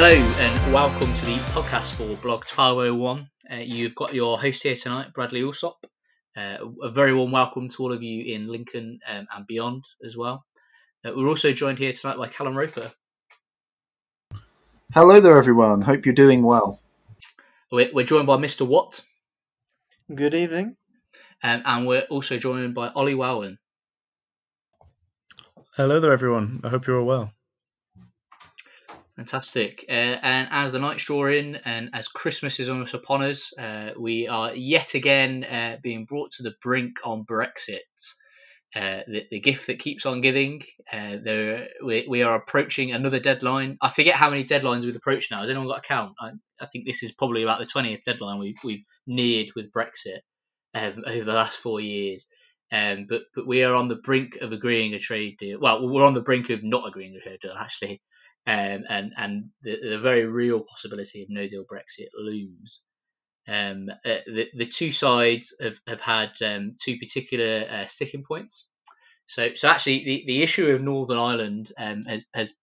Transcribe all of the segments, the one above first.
Hello and welcome to the podcast for Blog 1201. Uh, you've got your host here tonight, Bradley Alsop. Uh, a very warm welcome to all of you in Lincoln um, and beyond as well. Uh, we're also joined here tonight by Callum Roper. Hello there, everyone. Hope you're doing well. We're, we're joined by Mr. Watt. Good evening. Um, and we're also joined by Ollie Wellman. Hello there, everyone. I hope you're all well. Fantastic. Uh, and as the nights draw in and as Christmas is almost upon us, uh, we are yet again uh, being brought to the brink on Brexit. Uh, the, the, gift that keeps on giving. Uh, there, we, we, are approaching another deadline. I forget how many deadlines we've approached now. Has anyone got a count? I, I think this is probably about the 20th deadline we've, we've neared with Brexit um, over the last four years. Um, but but we are on the brink of agreeing a trade deal. Well, we're on the brink of not agreeing a trade deal actually um, and and the, the, very real possibility of no deal Brexit looms. Um, uh, the, the two sides have, have had um, two particular uh, sticking points. So, so actually, the, the issue of Northern Ireland um, has, has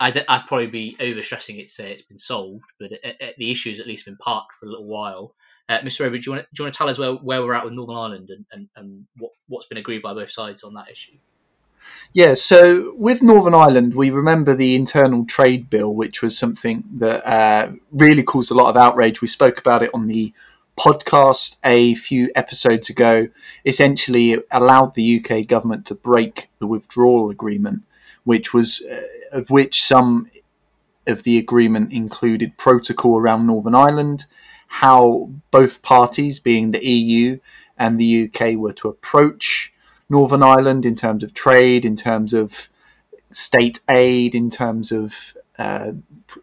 I, would probably be overstressing it to say it's been solved, but it, it, the issue has at least been parked for a little while. Uh, Mr. Roper, do you want to, do you want to tell us where, where we're at with Northern Ireland and, and, and what, what's been agreed by both sides on that issue? Yeah, so with Northern Ireland, we remember the internal trade bill, which was something that uh, really caused a lot of outrage. We spoke about it on the podcast a few episodes ago. Essentially, it allowed the UK government to break the withdrawal agreement, which was uh, of which some of the agreement included protocol around Northern Ireland, how both parties, being the EU and the UK, were to approach Northern Ireland in terms of trade, in terms of state aid, in terms of uh,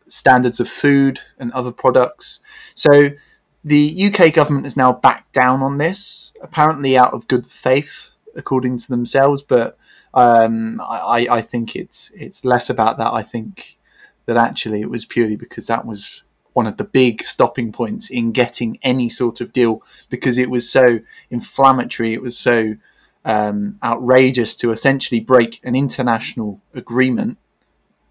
standards of food and other products. So the UK government has now backed down on this, apparently out of good faith, according to themselves. But um, I, I think it's it's less about that. I think that actually it was purely because that was one of the big stopping points in getting any sort of deal because it was so inflammatory. It was so um, outrageous to essentially break an international agreement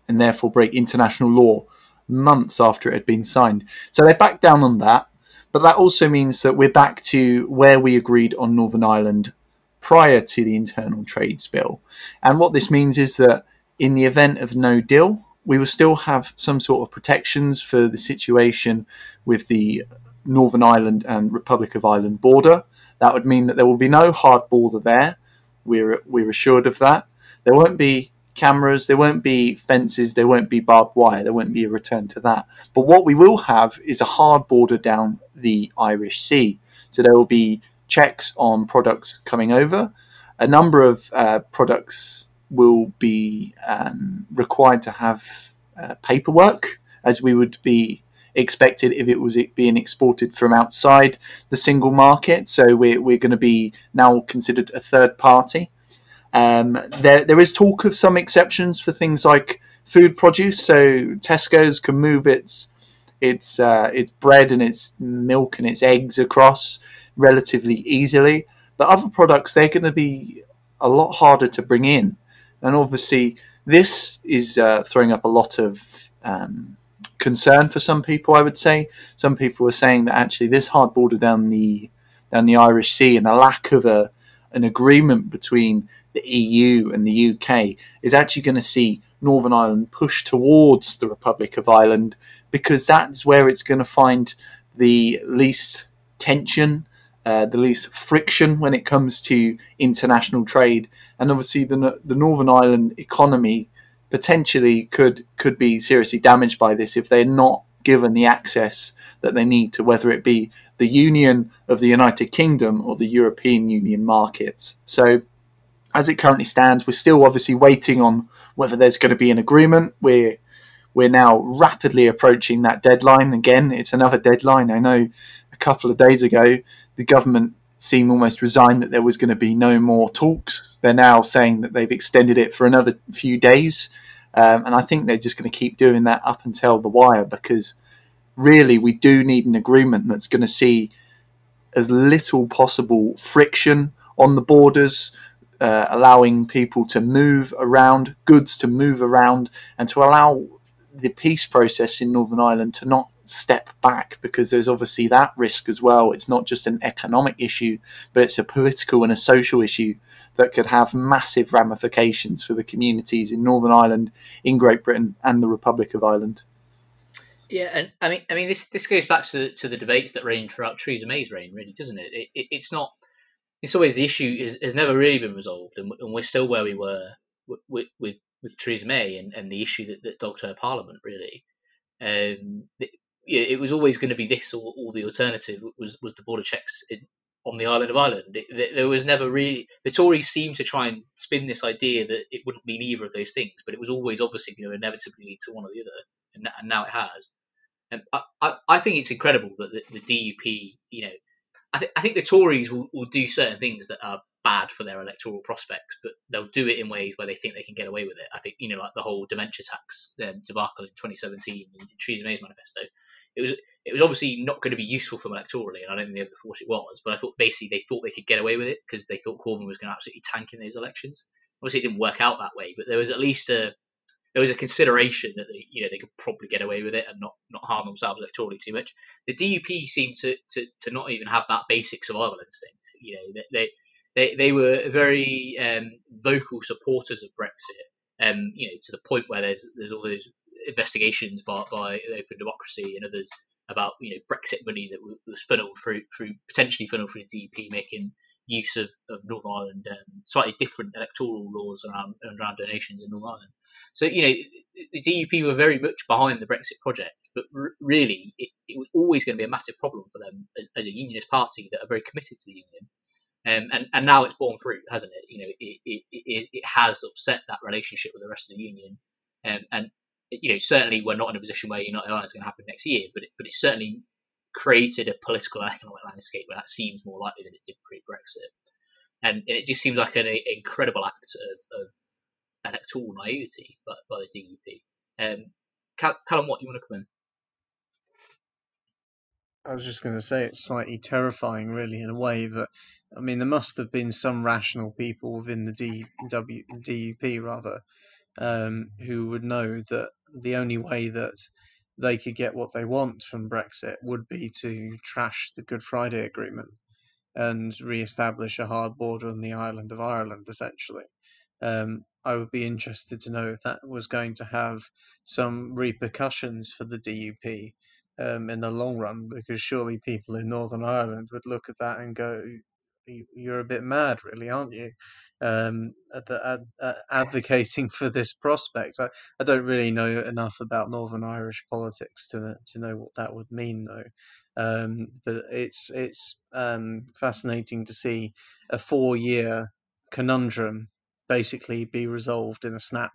and therefore break international law months after it had been signed. So they backed down on that, but that also means that we're back to where we agreed on Northern Ireland prior to the internal trades bill. And what this means is that in the event of no deal, we will still have some sort of protections for the situation with the Northern Ireland and Republic of Ireland border. That would mean that there will be no hard border there. We're we're assured of that. There won't be cameras, there won't be fences, there won't be barbed wire, there won't be a return to that. But what we will have is a hard border down the Irish Sea. So there will be checks on products coming over. A number of uh, products will be um, required to have uh, paperwork, as we would be expected if it was being exported from outside the single market. So we're, we're going to be now considered a third party. Um, there, there is talk of some exceptions for things like food produce. So Tesco's can move its its uh, its bread and its milk and its eggs across relatively easily. But other products they're going to be a lot harder to bring in, and obviously this is uh, throwing up a lot of um, concern for some people. I would say some people are saying that actually this hard border down the down the Irish Sea and a lack of a an agreement between the EU and the UK is actually going to see Northern Ireland push towards the Republic of Ireland because that's where it's going to find the least tension, uh, the least friction when it comes to international trade, and obviously the the Northern Ireland economy potentially could could be seriously damaged by this if they're not given the access that they need to whether it be the union of the United Kingdom or the European Union markets. So as it currently stands, we're still obviously waiting on whether there's going to be an agreement. We're we're now rapidly approaching that deadline. Again, it's another deadline. I know a couple of days ago the government seemed almost resigned that there was going to be no more talks. They're now saying that they've extended it for another few days. Um, and I think they're just going to keep doing that up until the wire because really we do need an agreement that's going to see as little possible friction on the borders, uh, allowing people to move around, goods to move around, and to allow the peace process in Northern Ireland to not step back because there's obviously that risk as well. It's not just an economic issue, but it's a political and a social issue that could have massive ramifications for the communities in Northern Ireland, in Great Britain, and the Republic of Ireland. Yeah, and I mean, I mean, this this goes back to to the debates that reigned throughout Theresa May's reign, really, doesn't it? it, it it's not. It's always the issue is, has never really been resolved, and, and we're still where we were with with, with Theresa May and, and the issue that, that dogged her Parliament, really. Um, it, was always going to be this or, or the alternative was was the border checks in, on the island of Ireland. It, there was never really the Tories seemed to try and spin this idea that it wouldn't mean either of those things, but it was always obviously going to inevitably lead to one or the other, and, and now it has. And I, I, I think it's incredible that the, the DUP, you know, I, th- I think the Tories will, will do certain things that are bad for their electoral prospects, but they'll do it in ways where they think they can get away with it. I think, you know, like the whole dementia tax um, debacle in 2017 in Theresa May's manifesto. It was it was obviously not going to be useful for them electorally, and I don't think they ever thought it was. But I thought basically they thought they could get away with it because they thought Corbyn was going to absolutely tank in those elections. Obviously, it didn't work out that way, but there was at least a there was a consideration that they, you know they could probably get away with it and not not harm themselves electorally too much. The DUP seemed to, to, to not even have that basic survival instinct. You know they they, they were very um, vocal supporters of Brexit. Um, you know to the point where there's there's all those investigations by, by Open Democracy and others about you know Brexit money that was funneled through through potentially funneled through the DUP making use of, of Northern Ireland um, slightly different electoral laws around around donations in Northern Ireland. So you know the DUP were very much behind the Brexit project, but r- really it, it, was always going to be a massive problem for them as, as, a unionist party that are very committed to the union. Um, and and now it's borne fruit, hasn't it? You know, it, it, it, it has upset that relationship with the rest of the union, um, and you know certainly we're not in a position where United Ireland is going to happen next year, but it, but it's certainly created a political and economic landscape where that seems more likely than it did pre-Brexit, and it just seems like an incredible act of, of electoral naivety by, by the DUP. Um, Callum, what you want to come in? I was just going to say it's slightly terrifying, really, in a way that I mean there must have been some rational people within the DW, DUP rather um, who would know that the only way that they could get what they want from Brexit would be to trash the Good Friday Agreement and re-establish a hard border on the island of Ireland, essentially. Um, I would be interested to know if that was going to have some repercussions for the DUP um, in the long run, because surely people in Northern Ireland would look at that and go, "You're a bit mad, really, aren't you?" Um, ad, ad, advocating for this prospect. I, I don't really know enough about Northern Irish politics to to know what that would mean, though. Um, but it's it's um, fascinating to see a four year conundrum basically be resolved in a snap.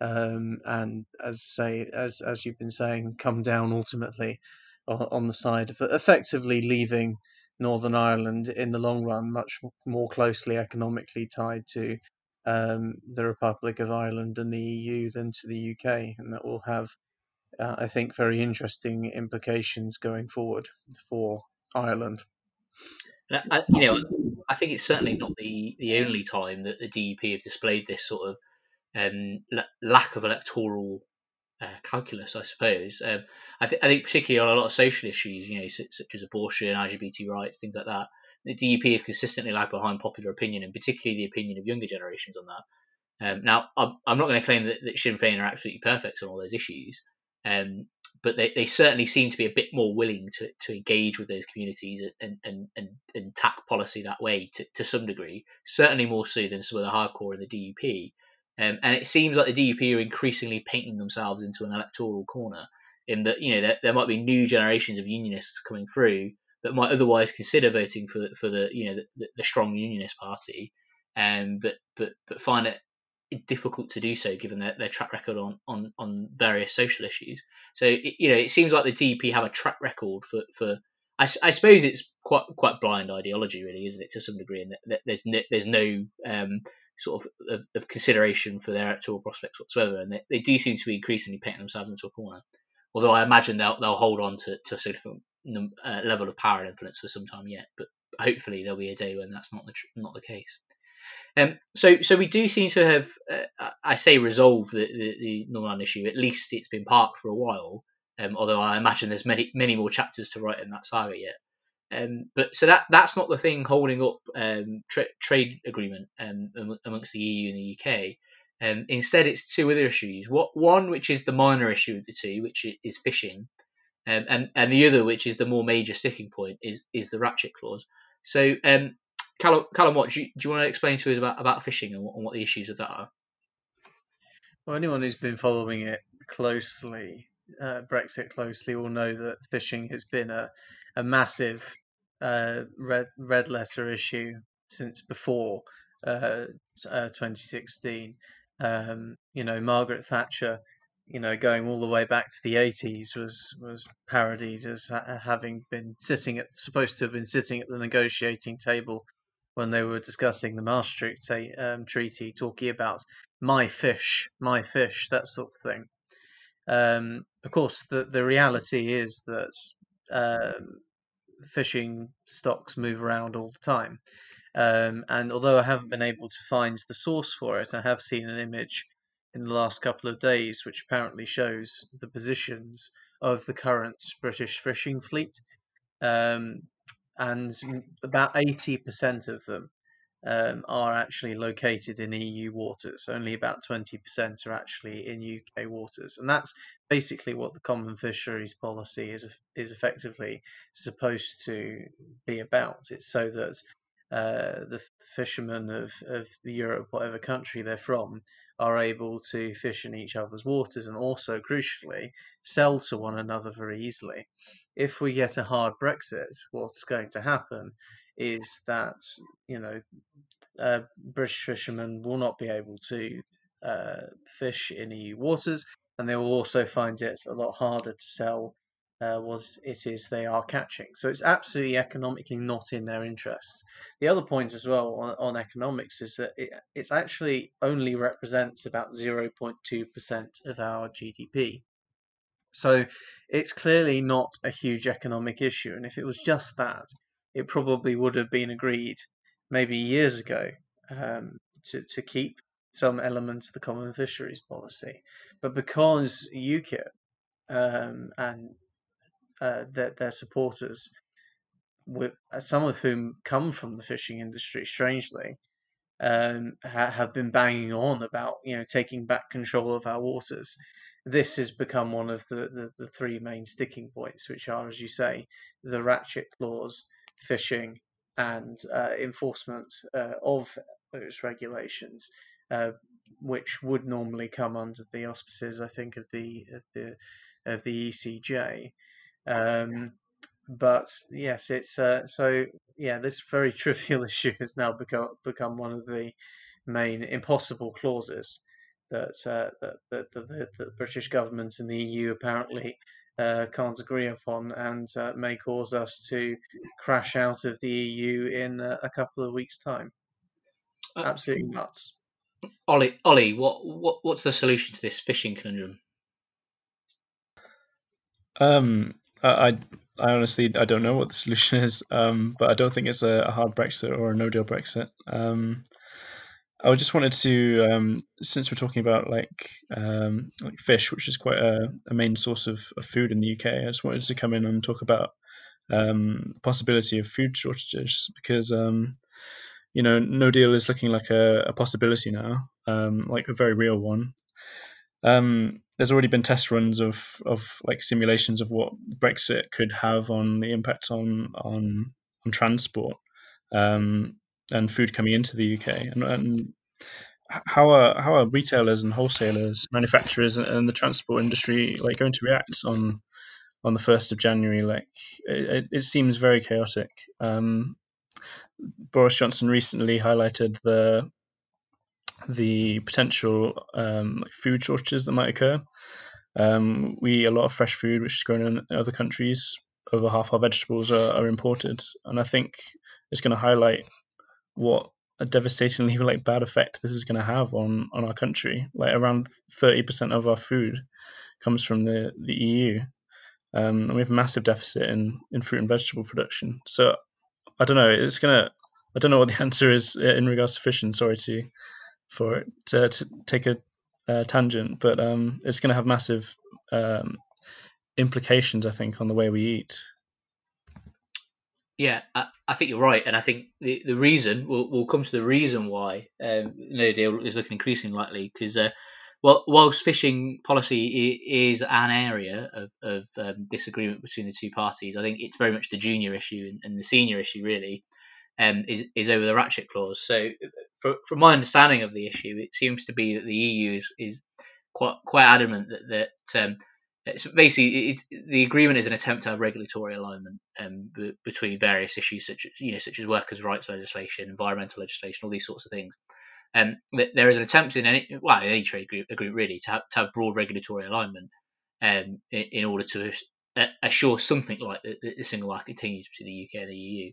Um, and as say, as as you've been saying, come down ultimately on, on the side of effectively leaving Northern Ireland in the long run much more closely economically tied to um, the Republic of Ireland and the EU than to the UK, and that will have, uh, I think, very interesting implications going forward for Ireland. I, you know, I think it's certainly not the, the only time that the DUP have displayed this sort of um, lack of electoral uh, calculus, I suppose. Um, I, th- I, think particularly on a lot of social issues, you know, such, such, as abortion, LGBT rights, things like that, the DUP have consistently lagged behind popular opinion, and particularly the opinion of younger generations on that. Um, now, I'm, I'm, not going to claim that, that Sinn Féin are absolutely perfect on all those issues, um, but they, they certainly seem to be a bit more willing to, to engage with those communities and, and, and, and tack policy that way to, to some degree, certainly more so than some of the hardcore in the DUP. Um, and it seems like the DUP are increasingly painting themselves into an electoral corner in that, you know, there, there might be new generations of unionists coming through that might otherwise consider voting for, for the, you know, the, the strong unionist party, um, but, but, but find it difficult to do so given their, their track record on, on, on various social issues. So it, you know, it seems like the DP have a track record for, for I, I, suppose it's quite quite blind ideology, really, isn't it, to some degree? And that, there's no, there's no um, sort of, of, of, consideration for their actual prospects whatsoever, and they, they do seem to be increasingly painting themselves into a corner. Although I imagine they'll they'll hold on to, to a certain uh, level of power and influence for some time yet, but hopefully there'll be a day when that's not the not the case. Um, so, so we do seem to have, uh, I say, resolved the, the, the Ireland issue. At least it's been parked for a while. Um, although I imagine there's many, many more chapters to write in that saga yet. Um, but so that that's not the thing holding up um, tra- trade agreement um, amongst the EU and the UK. Um, instead, it's two other issues. What one, which is the minor issue of the two, which is fishing, um, and and the other, which is the more major sticking point, is is the ratchet clause. So, um, Callum, Callum, what do you, do you want to explain to us about about fishing and what, and what the issues of that are? Well, anyone who's been following it closely, uh, Brexit closely, will know that fishing has been a a massive uh, red red letter issue since before uh, uh, 2016. Um, you know, Margaret Thatcher, you know, going all the way back to the 80s, was was parodied as ha- having been sitting at supposed to have been sitting at the negotiating table when they were discussing the Maastricht um, Treaty, talking about my fish, my fish, that sort of thing. Um, of course, the the reality is that um, fishing stocks move around all the time. Um, and although I haven't been able to find the source for it, I have seen an image in the last couple of days which apparently shows the positions of the current British fishing fleet. Um, and about 80% of them um, are actually located in EU waters. Only about 20% are actually in UK waters, and that's basically what the common fisheries policy is is effectively supposed to be about. It's so that uh, the fishermen of, of Europe, whatever country they're from, are able to fish in each other's waters and also, crucially, sell to one another very easily. If we get a hard Brexit, what's going to happen is that you know uh, British fishermen will not be able to uh, fish in EU waters, and they will also find it a lot harder to sell uh, what it is they are catching. So it's absolutely economically not in their interests. The other point as well on, on economics is that it it's actually only represents about 0.2% of our GDP. So it's clearly not a huge economic issue, and if it was just that, it probably would have been agreed maybe years ago um, to, to keep some elements of the common fisheries policy. But because UKIP um, and uh, their, their supporters, uh, some of whom come from the fishing industry, strangely, um, ha- have been banging on about you know taking back control of our waters. This has become one of the, the, the three main sticking points, which are, as you say, the ratchet clause, fishing, and uh, enforcement uh, of those regulations, uh, which would normally come under the auspices, I think, of the of the of the ECJ. Um, but yes, it's uh, so yeah. This very trivial issue has now become become one of the main impossible clauses that uh, that, that, that, that the British government and the EU apparently uh, can't agree upon and uh, may cause us to crash out of the EU in uh, a couple of weeks' time. Uh, Absolutely nuts. Ollie, Ollie, what, what what's the solution to this fishing conundrum? Um, I, I honestly I don't know what the solution is, um, but I don't think it's a, a hard Brexit or a no deal Brexit. Um, I just wanted to, um, since we're talking about like um, like fish, which is quite a, a main source of, of, food in the UK, I just wanted to come in and talk about um, the possibility of food shortages because um, you know no deal is looking like a, a possibility now, um, like a very real one. Um, there's already been test runs of of like simulations of what Brexit could have on the impact on on on transport. Um, and food coming into the UK, and, and how are how are retailers and wholesalers, manufacturers, and the transport industry like going to react on on the first of January? Like it, it seems very chaotic. Um, Boris Johnson recently highlighted the the potential um, food shortages that might occur. Um, we eat a lot of fresh food, which is grown in other countries. Over half our vegetables are, are imported, and I think it's going to highlight what a devastatingly like bad effect this is going to have on on our country. Like around thirty percent of our food comes from the the EU, um, and we have a massive deficit in in fruit and vegetable production. So I don't know. It's gonna I don't know what the answer is uh, in regards to fishing. Sorry to for to, to take a uh, tangent, but um, it's going to have massive um, implications, I think, on the way we eat. Yeah, I, I think you're right, and I think the, the reason we'll, we'll come to the reason why um, no deal is looking increasingly likely because uh, well, whilst fishing policy is an area of, of um, disagreement between the two parties, I think it's very much the junior issue and, and the senior issue really um, is is over the ratchet clause. So, for, from my understanding of the issue, it seems to be that the EU is, is quite quite adamant that that um, it's basically it's, the agreement is an attempt to have regulatory alignment um, b- between various issues such as you know such as workers' rights legislation, environmental legislation, all these sorts of things. Um, there is an attempt in any well in any trade agreement really to have, to have broad regulatory alignment um, in, in, order to assure something like the, the, single market continues between the UK and the EU.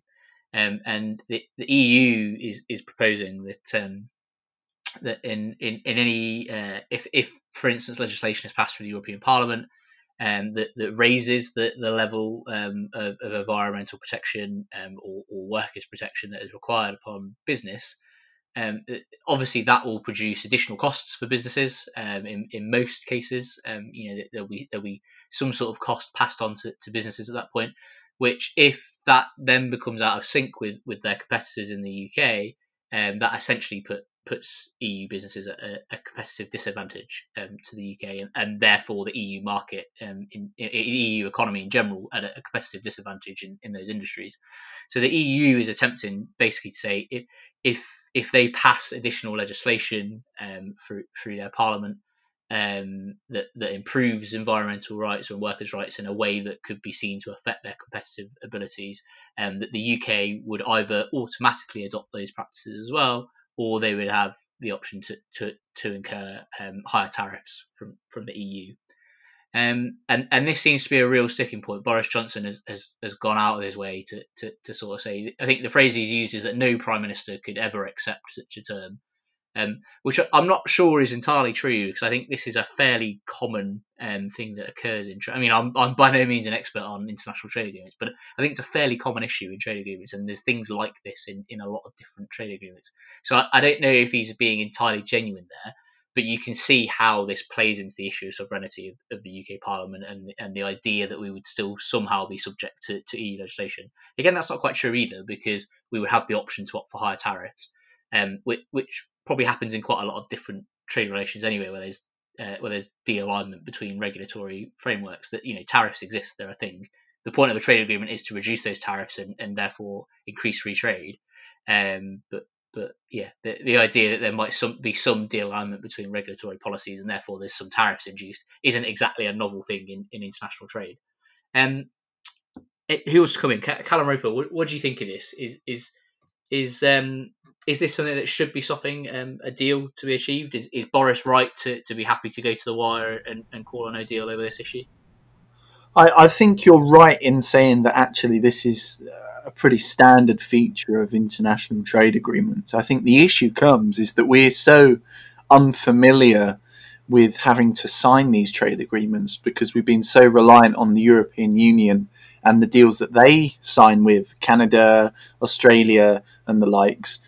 Um, and the, the, EU is is proposing that um, that in in, in any uh, if if for instance legislation is passed through the European Parliament um, that, that raises the, the level um, of, of, environmental protection um, or, or, workers' protection that is required upon business, um, obviously that will produce additional costs for businesses. Um, in, in most cases, um, you know there'll be there'll be some sort of cost passed on to, to businesses at that point, which if that then becomes out of sync with, with their competitors in the UK, that essentially put puts EU businesses at a, a competitive disadvantage um, to the UK and, and, therefore the EU market um, in, in, EU economy in general at a, competitive disadvantage in, in those industries. So the EU is attempting basically to say if if, if they pass additional legislation um, through through their parliament um, that that improves environmental rights and workers' rights in a way that could be seen to affect their competitive abilities, um, that the UK would either automatically adopt those practices as well, or they would have the option to to, to incur um, higher tariffs from from the EU. Um, and and this seems to be a real sticking point. Boris Johnson has, has, has gone out of his way to, to, to sort of say. I think the phrase he's used is that no prime minister could ever accept such a term um, which I'm not sure is entirely true because I think this is a fairly common um, thing that occurs in. I mean, I'm, I'm by no means an expert on international trade agreements, but I think it's a fairly common issue in trade agreements, and there's things like this in, in a lot of different trade agreements. So I, I don't know if he's being entirely genuine there, but you can see how this plays into the issue of sovereignty of, of, the UK Parliament and and the idea that we would still somehow be subject to, to EU legislation. Again, that's not quite true either because we would have the option to opt for higher tariffs, um, which, which probably happens in quite a lot of different trade relations anyway, where there's uh, where there's de-alignment between regulatory frameworks. That you know tariffs exist, they're a thing. The point of a trade agreement is to reduce those tariffs and, and therefore increase free trade. Um, but but yeah, the, the idea that there might some, be some de-alignment between regulatory policies and therefore there's some tariffs induced isn't exactly a novel thing in, in international trade. Um, it, who wants to come in? Callum Roper, what, what do you think of this? Is is is um is this something that should be stopping um, a deal to be achieved? Is, is Boris right to, to be happy to go to the wire and, and call on a deal over this issue? I, I think you're right in saying that actually this is a pretty standard feature of international trade agreements. I think the issue comes is that we're so unfamiliar with having to sign these trade agreements because we've been so reliant on the European Union and the deals that they sign with Canada, Australia, and the likes.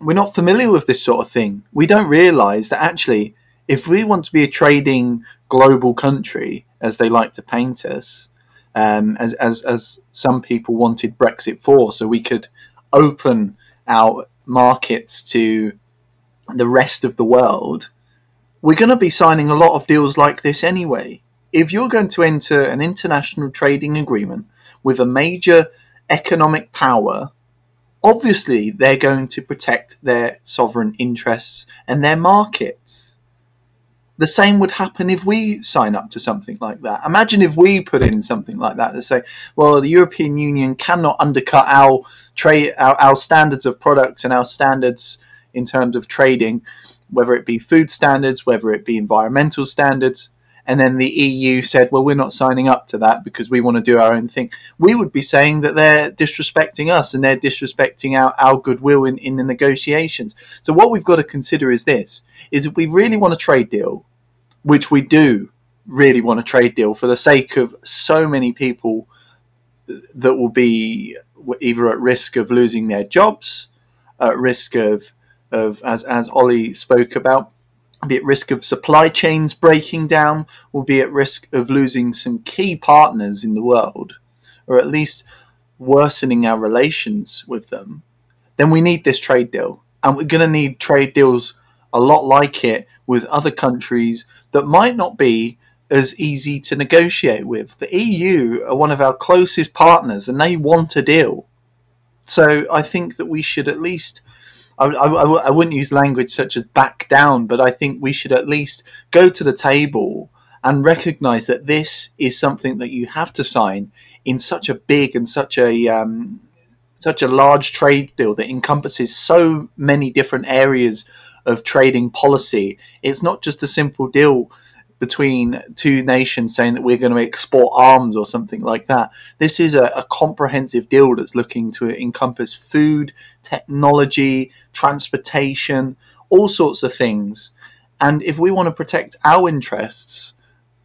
We're not familiar with this sort of thing. We don't realize that actually, if we want to be a trading global country, as they like to paint us, um, as, as, as some people wanted Brexit for, so we could open our markets to the rest of the world, we're going to be signing a lot of deals like this anyway if you're going to enter an international trading agreement with a major economic power, obviously they're going to protect their sovereign interests and their markets. The same would happen if we sign up to something like that. Imagine if we put in something like that to say, well, the European Union cannot undercut our trade, our, our standards of products and our standards in terms of trading, whether it be food standards, whether it be environmental standards and then the EU said, well, we're not signing up to that because we want to do our own thing, we would be saying that they're disrespecting us and they're disrespecting our, our goodwill in, in the negotiations. So what we've got to consider is this, is if we really want a trade deal, which we do really want a trade deal for the sake of so many people that will be either at risk of losing their jobs, at risk of of as as Ollie spoke about, be at risk of supply chains breaking down, will be at risk of losing some key partners in the world, or at least worsening our relations with them, then we need this trade deal. And we're going to need trade deals a lot like it with other countries that might not be as easy to negotiate with. The EU are one of our closest partners and they want a deal. So I think that we should at least I, I, I wouldn't use language such as back down, but I think we should at least go to the table and recognize that this is something that you have to sign in such a big and such a um, such a large trade deal that encompasses so many different areas of trading policy. It's not just a simple deal between two nations saying that we're going to export arms or something like that. This is a, a, comprehensive deal that's looking to encompass food, technology, transportation, all sorts of things. And if we want to protect our interests,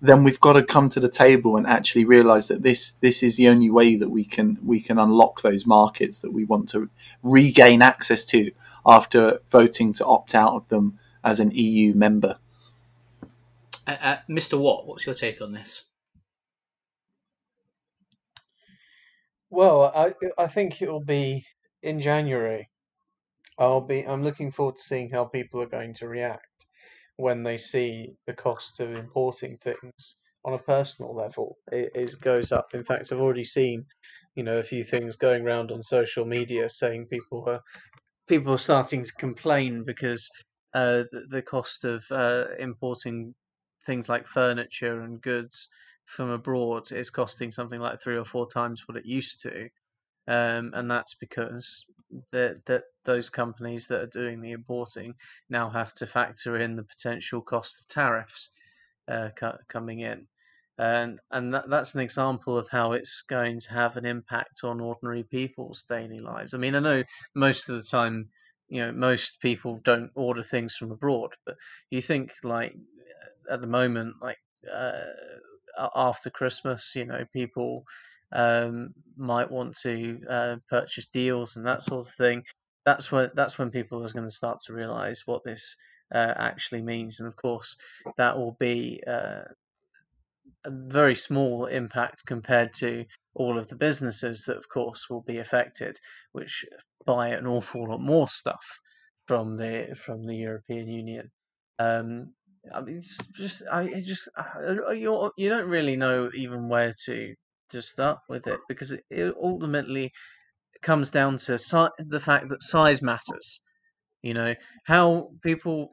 then we've got to come to the table and actually realize that this this is the only way that we can we can unlock those markets that we want to regain access to after voting to opt out of them as an EU member. Uh, uh, Mr. Watt, what's your take on this? Well, I I think it will be in January. I'll be I'm looking forward to seeing how people are going to react when they see the cost of importing things on a personal level. It, goes up. In fact, I've already seen, you know, a few things going around on social media saying people are people are starting to complain because uh, the, the cost of uh, importing things like furniture and goods from abroad is costing something like three or four times what it used to. Um, and that's because that that those companies that are doing the importing now have to factor in the potential cost of tariffs uh, coming in, and and that, that's an example of how it's going to have an impact on ordinary people's daily lives. I mean, I know most of the time, you know, most people don't order things from abroad, but you think like at the moment, like uh, after Christmas, you know, people um, might want to uh, purchase deals and that sort of thing. That's when that's when people are going to start to realise what this uh, actually means, and of course, that will be uh, a very small impact compared to all of the businesses that, of course, will be affected, which buy an awful lot more stuff from the from the European Union. Um, I mean, it's just I it just uh, uh, you you don't really know even where to to start with it because it, it ultimately comes down to si- the fact that size matters. You know how people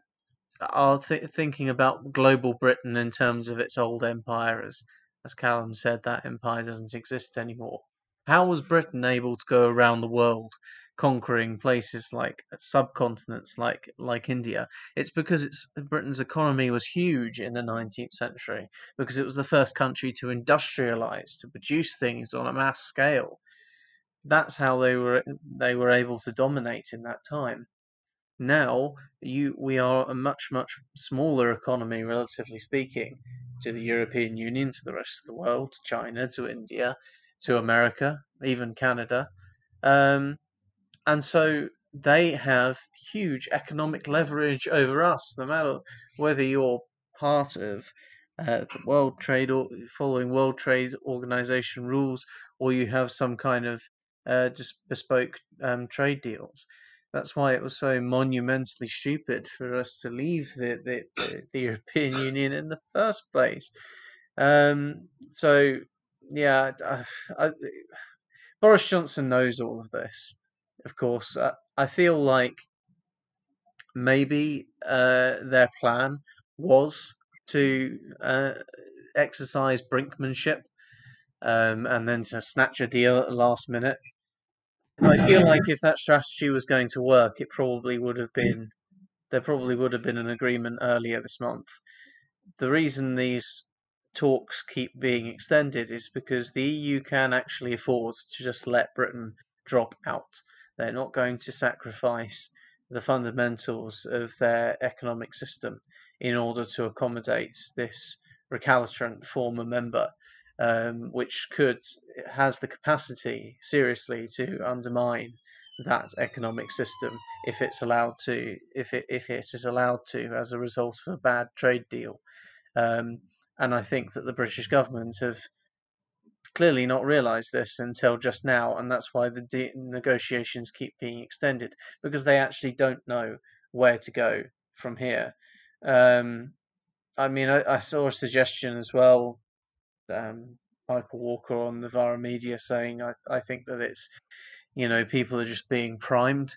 are th- thinking about global Britain in terms of its old empire, as as Callum said, that empire doesn't exist anymore. How was Britain able to go around the world conquering places like subcontinents like like India. It's because it's Britain's economy was huge in the 19th century because it was the first country to industrialize to produce things on a mass scale. That's how they were they were able to dominate in that time. Now you we are a much much smaller economy relatively speaking to the European Union, to the rest of the world, to China, to India, to America, even Canada. Um, and so they have huge economic leverage over us, no matter whether you're part of uh, the World Trade or following World Trade Organization rules, or you have some kind of uh, just bespoke um, trade deals. That's why it was so monumentally stupid for us to leave the, the, the, European Union in the first place. Um, so, yeah, I, I, Boris Johnson knows all of this of course. Uh, I feel like maybe uh, their plan was to uh, exercise brinkmanship um, and then to snatch a deal at the last minute. I feel like if that strategy was going to work, it probably would have been there probably would have been an agreement earlier this month. The reason these talks keep being extended is because the EU can actually afford to just let Britain drop out. They're not going to sacrifice the fundamentals of their economic system in order to accommodate this recalcitrant former member. um, which could has the capacity seriously to undermine that economic system if it's allowed to if it if it is allowed to as a result of a bad trade deal. Um, and I think that the British government have clearly not realised this until just now, and that's why the de- negotiations keep being extended because they actually don't know where to go from here. Um, I mean, I, I, saw a suggestion as well. Um, Michael Walker on Novara Media saying, I, I think that it's, you know, people are just being primed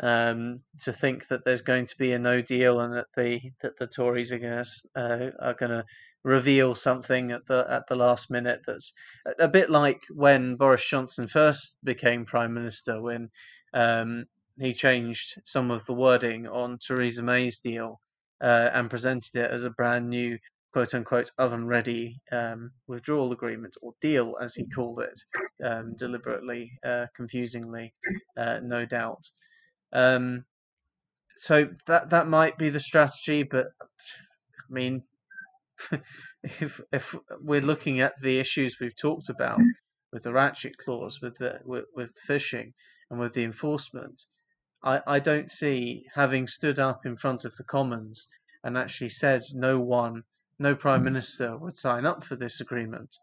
um, to think that there's going to be a no deal and that the that the Tories are going to uh, are going to reveal something at the at the last minute that's a bit like when Boris Johnson first became prime minister when um, he changed some of the wording on Theresa May's deal uh, and presented it as a brand new quote unquote oven ready um, withdrawal agreement or deal as he called it um, deliberately uh, confusingly uh, no doubt. Um, so that that might be the strategy but I mean if if we're looking at the issues we've talked about mm-hmm. with the ratchet clause, with the with, with fishing, and with the enforcement, I, I don't see having stood up in front of the Commons and actually said no one, no prime mm-hmm. minister would sign up for this agreement.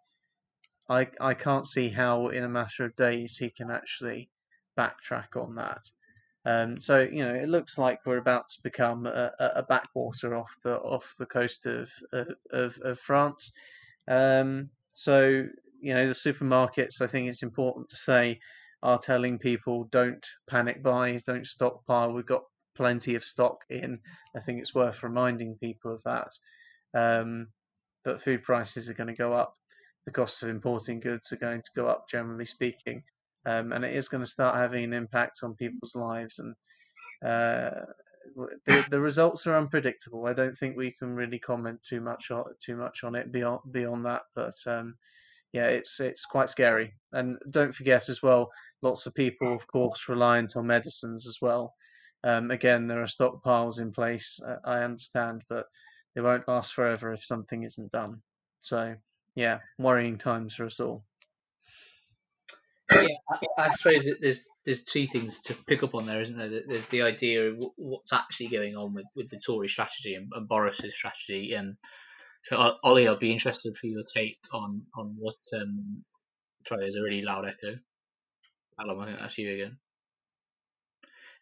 I I can't see how in a matter of days he can actually backtrack on that. Um, so you know, it looks like we're about to become a, a backwater off the off the coast of of, of France. Um, so you know, the supermarkets. I think it's important to say are telling people don't panic buy, don't stockpile. We've got plenty of stock in. I think it's worth reminding people of that. Um, but food prices are going to go up. The costs of importing goods are going to go up, generally speaking um, and it is going to start having an impact on people's lives. And uh, the, the results are unpredictable. I don't think we can really comment too much on too much on it beyond beyond that. But um, yeah, it's it's quite scary. And don't forget as well, lots of people, of course, reliant on medicines as well. Um, again, there are stockpiles in place. Uh, I understand, but they won't last forever if something isn't done. So yeah, worrying times for us all yeah, I, I suppose there's there's two things to pick up on there, isn't there? There's the idea of what's actually going on with, with the Tory strategy and, and Boris's strategy. And so, Ollie, I'd be interested for your take on on what. Um, sorry, there's a really loud echo. Callum, I think that's you again.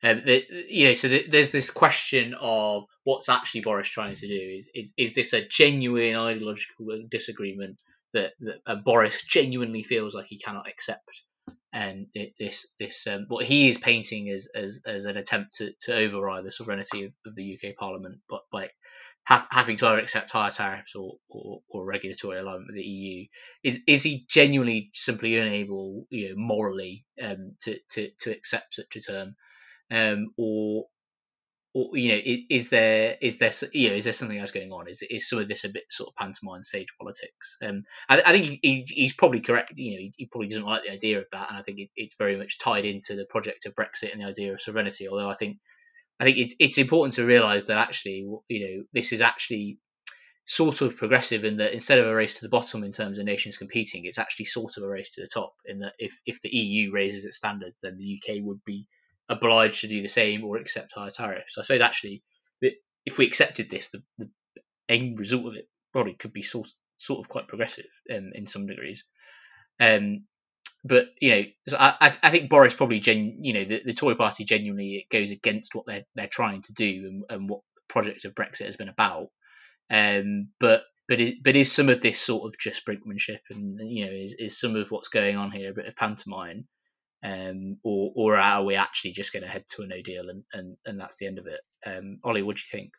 Um, the, you know, so the, there's this question of what's actually Boris trying to do. Is is is this a genuine ideological disagreement that, that uh, Boris genuinely feels like he cannot accept and this this um, what he is painting as as, as an attempt to, to override the sovereignty of, of the UK Parliament, but like have, having to either accept higher tariffs or, or, or, regulatory alignment with the EU. Is is he genuinely simply unable, you know, morally um, to, to to accept such a term, um, or or you know, is, there is there you know is there something else going on? Is is some of this a bit sort of pantomime stage politics? Um, I, I think he, he's probably correct. You know, he, he, probably doesn't like the idea of that, and I think it, it's very much tied into the project of Brexit and the idea of sovereignty. Although I think I think it's it's important to realise that actually, you know, this is actually sort of progressive in that instead of a race to the bottom in terms of nations competing, it's actually sort of a race to the top. In that if if the EU raises its standards, then the UK would be obliged to do the same or accept higher tariffs. I suppose actually, if we accepted this, the, the end result of it probably could be sort sort of quite progressive um, in some degrees. Um, but you know, so I, I think Boris probably gen, you know, the, the Tory Party genuinely it goes against what they're they're trying to do and, and what the project of Brexit has been about. Um, but but is, but is some of this sort of just brinkmanship and you know is, is some of what's going on here a bit of pantomime? Um, or or are we actually just going to head to a no deal and, and, and that's the end of it? Um, Ollie, what do you think?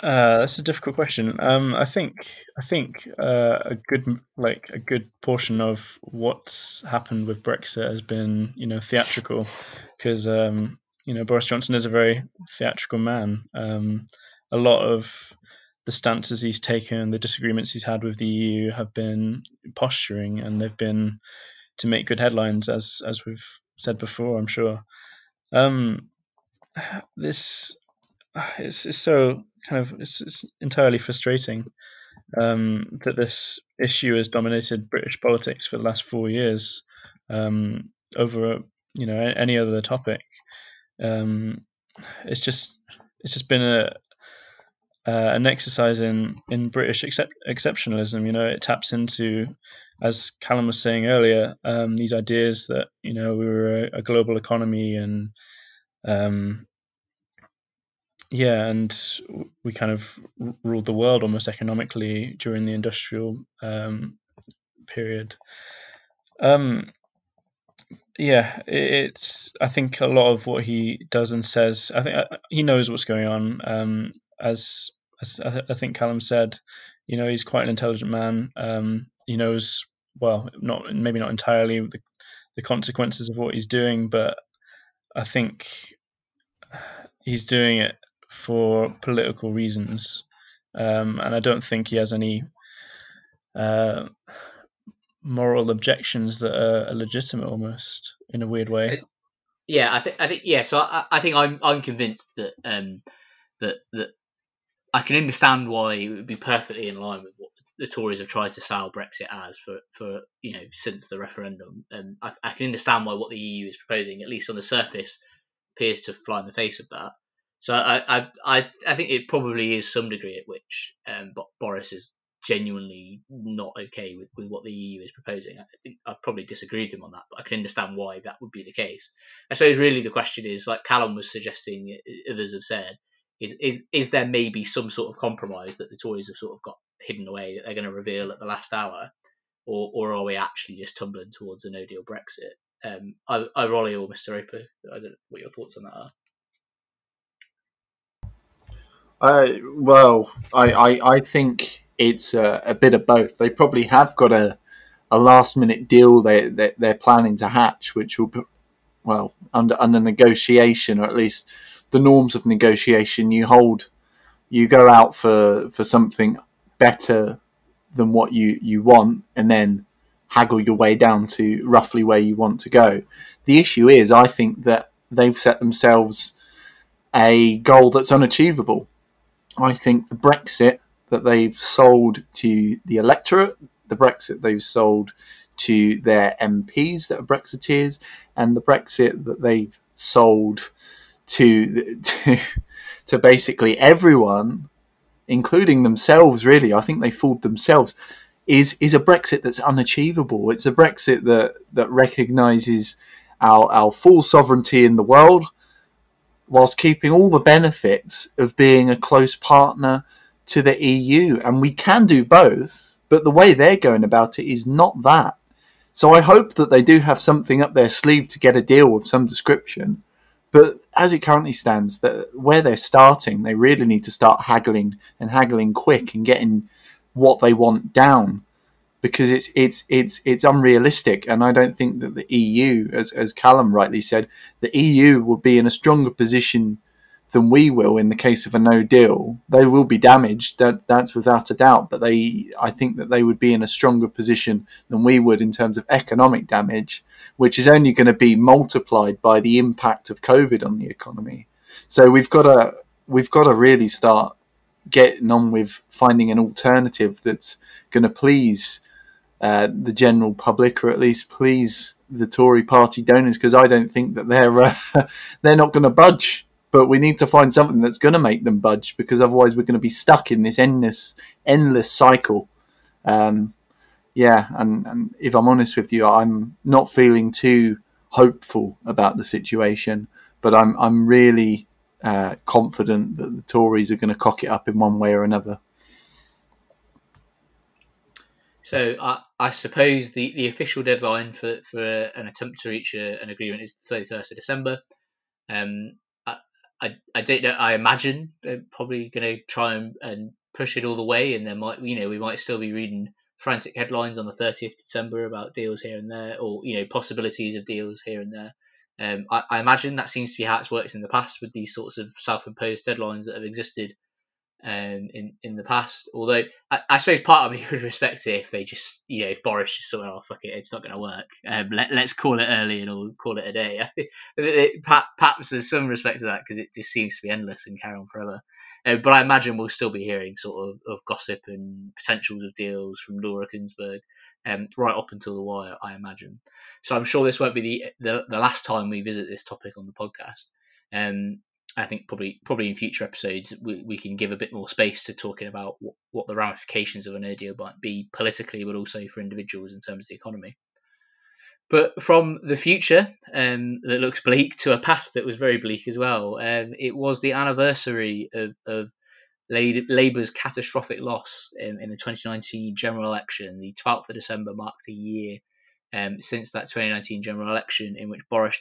Uh, that's a difficult question. Um, I think I think uh, a good like a good portion of what's happened with Brexit has been you know theatrical, because um, you know Boris Johnson is a very theatrical man. Um, a lot of the stances he's taken, the disagreements he's had with the EU, have been posturing, and they've been to make good headlines, as as we've said before. I'm sure. Um, this it's so kind of it's, it's entirely frustrating. um, that this issue has dominated British politics for the last four years um, over you know any other topic. Um, it's just it's just been a uh, an exercise in in British excep- exceptionalism. You know, it taps into, as Callum was saying earlier, um, these ideas that you know we were a, a global economy and um, yeah, and we kind of ruled the world almost economically during the industrial um, period. Um, yeah, it's. I think a lot of what he does and says. I think uh, he knows what's going on. As, as I think Callum said, you know, he's quite an intelligent man. Um, he knows well, not maybe not entirely the, the consequences of what he's doing, but I think he's doing it for political reasons, um, and I don't think he has any uh, moral objections that are legitimate, almost in a weird way. Yeah, I think I think yeah. So I, I think I'm I'm convinced that um, that that I can understand why it would be perfectly in line with what the Tories have tried to sell Brexit as for, for you know since the referendum, and I, I can understand why what the EU is proposing, at least on the surface, appears to fly in the face of that. So I I I think it probably is some degree at which um, Boris is genuinely not okay with, with what the EU is proposing. I think I probably disagree with him on that, but I can understand why that would be the case. I suppose really the question is, like Callum was suggesting, others have said, is is is there maybe some sort of compromise that the Tories have sort of got hidden away that they're going to reveal at the last hour, or or are we actually just tumbling towards a No Deal Brexit? Um, I, I Ollie or Mr. Roper, I don't know what your thoughts on that are. Uh, well, I, I, I think it's a, a, bit of both. They probably have got a, a last minute deal they, they, they're planning to hatch, which will, be, well, under under negotiation, or at least the norms of negotiation, you hold, you go out for, for something better than what you, you want, and then haggle your way down to roughly where you want to go. The issue is, I think that they've set themselves a goal that's unachievable. I think the Brexit that they've sold to the electorate, the Brexit they've sold to their MPs that are Brexiteers, and the Brexit that they've sold to to to basically everyone, including themselves. Really, I think they fooled themselves. Is is a Brexit that's unachievable. It's a Brexit that that recognises our our full sovereignty in the world, whilst keeping all the benefits of being a close partner to the EU. And we can do both, but the way they're going about it is not that. So I hope that they do have something up their sleeve to get a deal of some description but as it currently stands, that where they're starting, they really need to start haggling and haggling quick and getting what they want down because it's it's it's it's unrealistic. And I don't think that the EU as as Callum rightly said the EU will be in a stronger position than we will in the case of a no deal. They will be damaged, that, that's without a doubt, but they, I think that they would be in a stronger position than we would in terms of economic damage, which is only going to be multiplied by the impact of COVID on the economy. So we've got to, we've got to really start getting on with finding an alternative that's going to please uh, the general public, or at least please the Tory party donors, because I don't think that they're uh, they're not going to budge but we need to find something that's going to make them budge because otherwise we're going to be stuck in this endless endless cycle um, yeah and, and if i'm honest with you i'm not feeling too hopeful about the situation but i'm i'm really uh, confident that the tories are going to cock it up in one way or another so I, I suppose the, the official deadline for, for an attempt to reach a, an agreement is the 31st of December. Um, I, I don't know. I imagine they're probably going to try and, and push it all the way, and there might you know we might still be reading frantic headlines on the 30th December about deals here and there, or you know possibilities of deals here and there. Um, I, I, imagine that seems to be how it's worked in the past with these sorts of self-imposed deadlines that have existed um, in in the past. Although I, I, suppose part of me would respect it if they just, you know, if Boris just sort of, oh fuck it, it's not going to work. Um, let, us call it early and we'll call it a day. perhaps there's some respect to that because it just seems to be endless and carry on forever. Uh, but I imagine we'll still be hearing sort of, of gossip and potentials of deals from Laura Kuenssberg um, right up until the wire, I imagine. So I'm sure this won't be the, the, the last time we visit this topic on the podcast. Um, I think probably probably in future episodes we, we can give a bit more space to talking about what, what the ramifications of an no deal might be politically, but also for individuals in terms of the economy. But from the future um, that looks bleak to a past that was very bleak as well, um, it was the anniversary of, of Labour's catastrophic loss in, in, the 2019 general election. The 12th of December marked a year um, since that 2019 general election in which Boris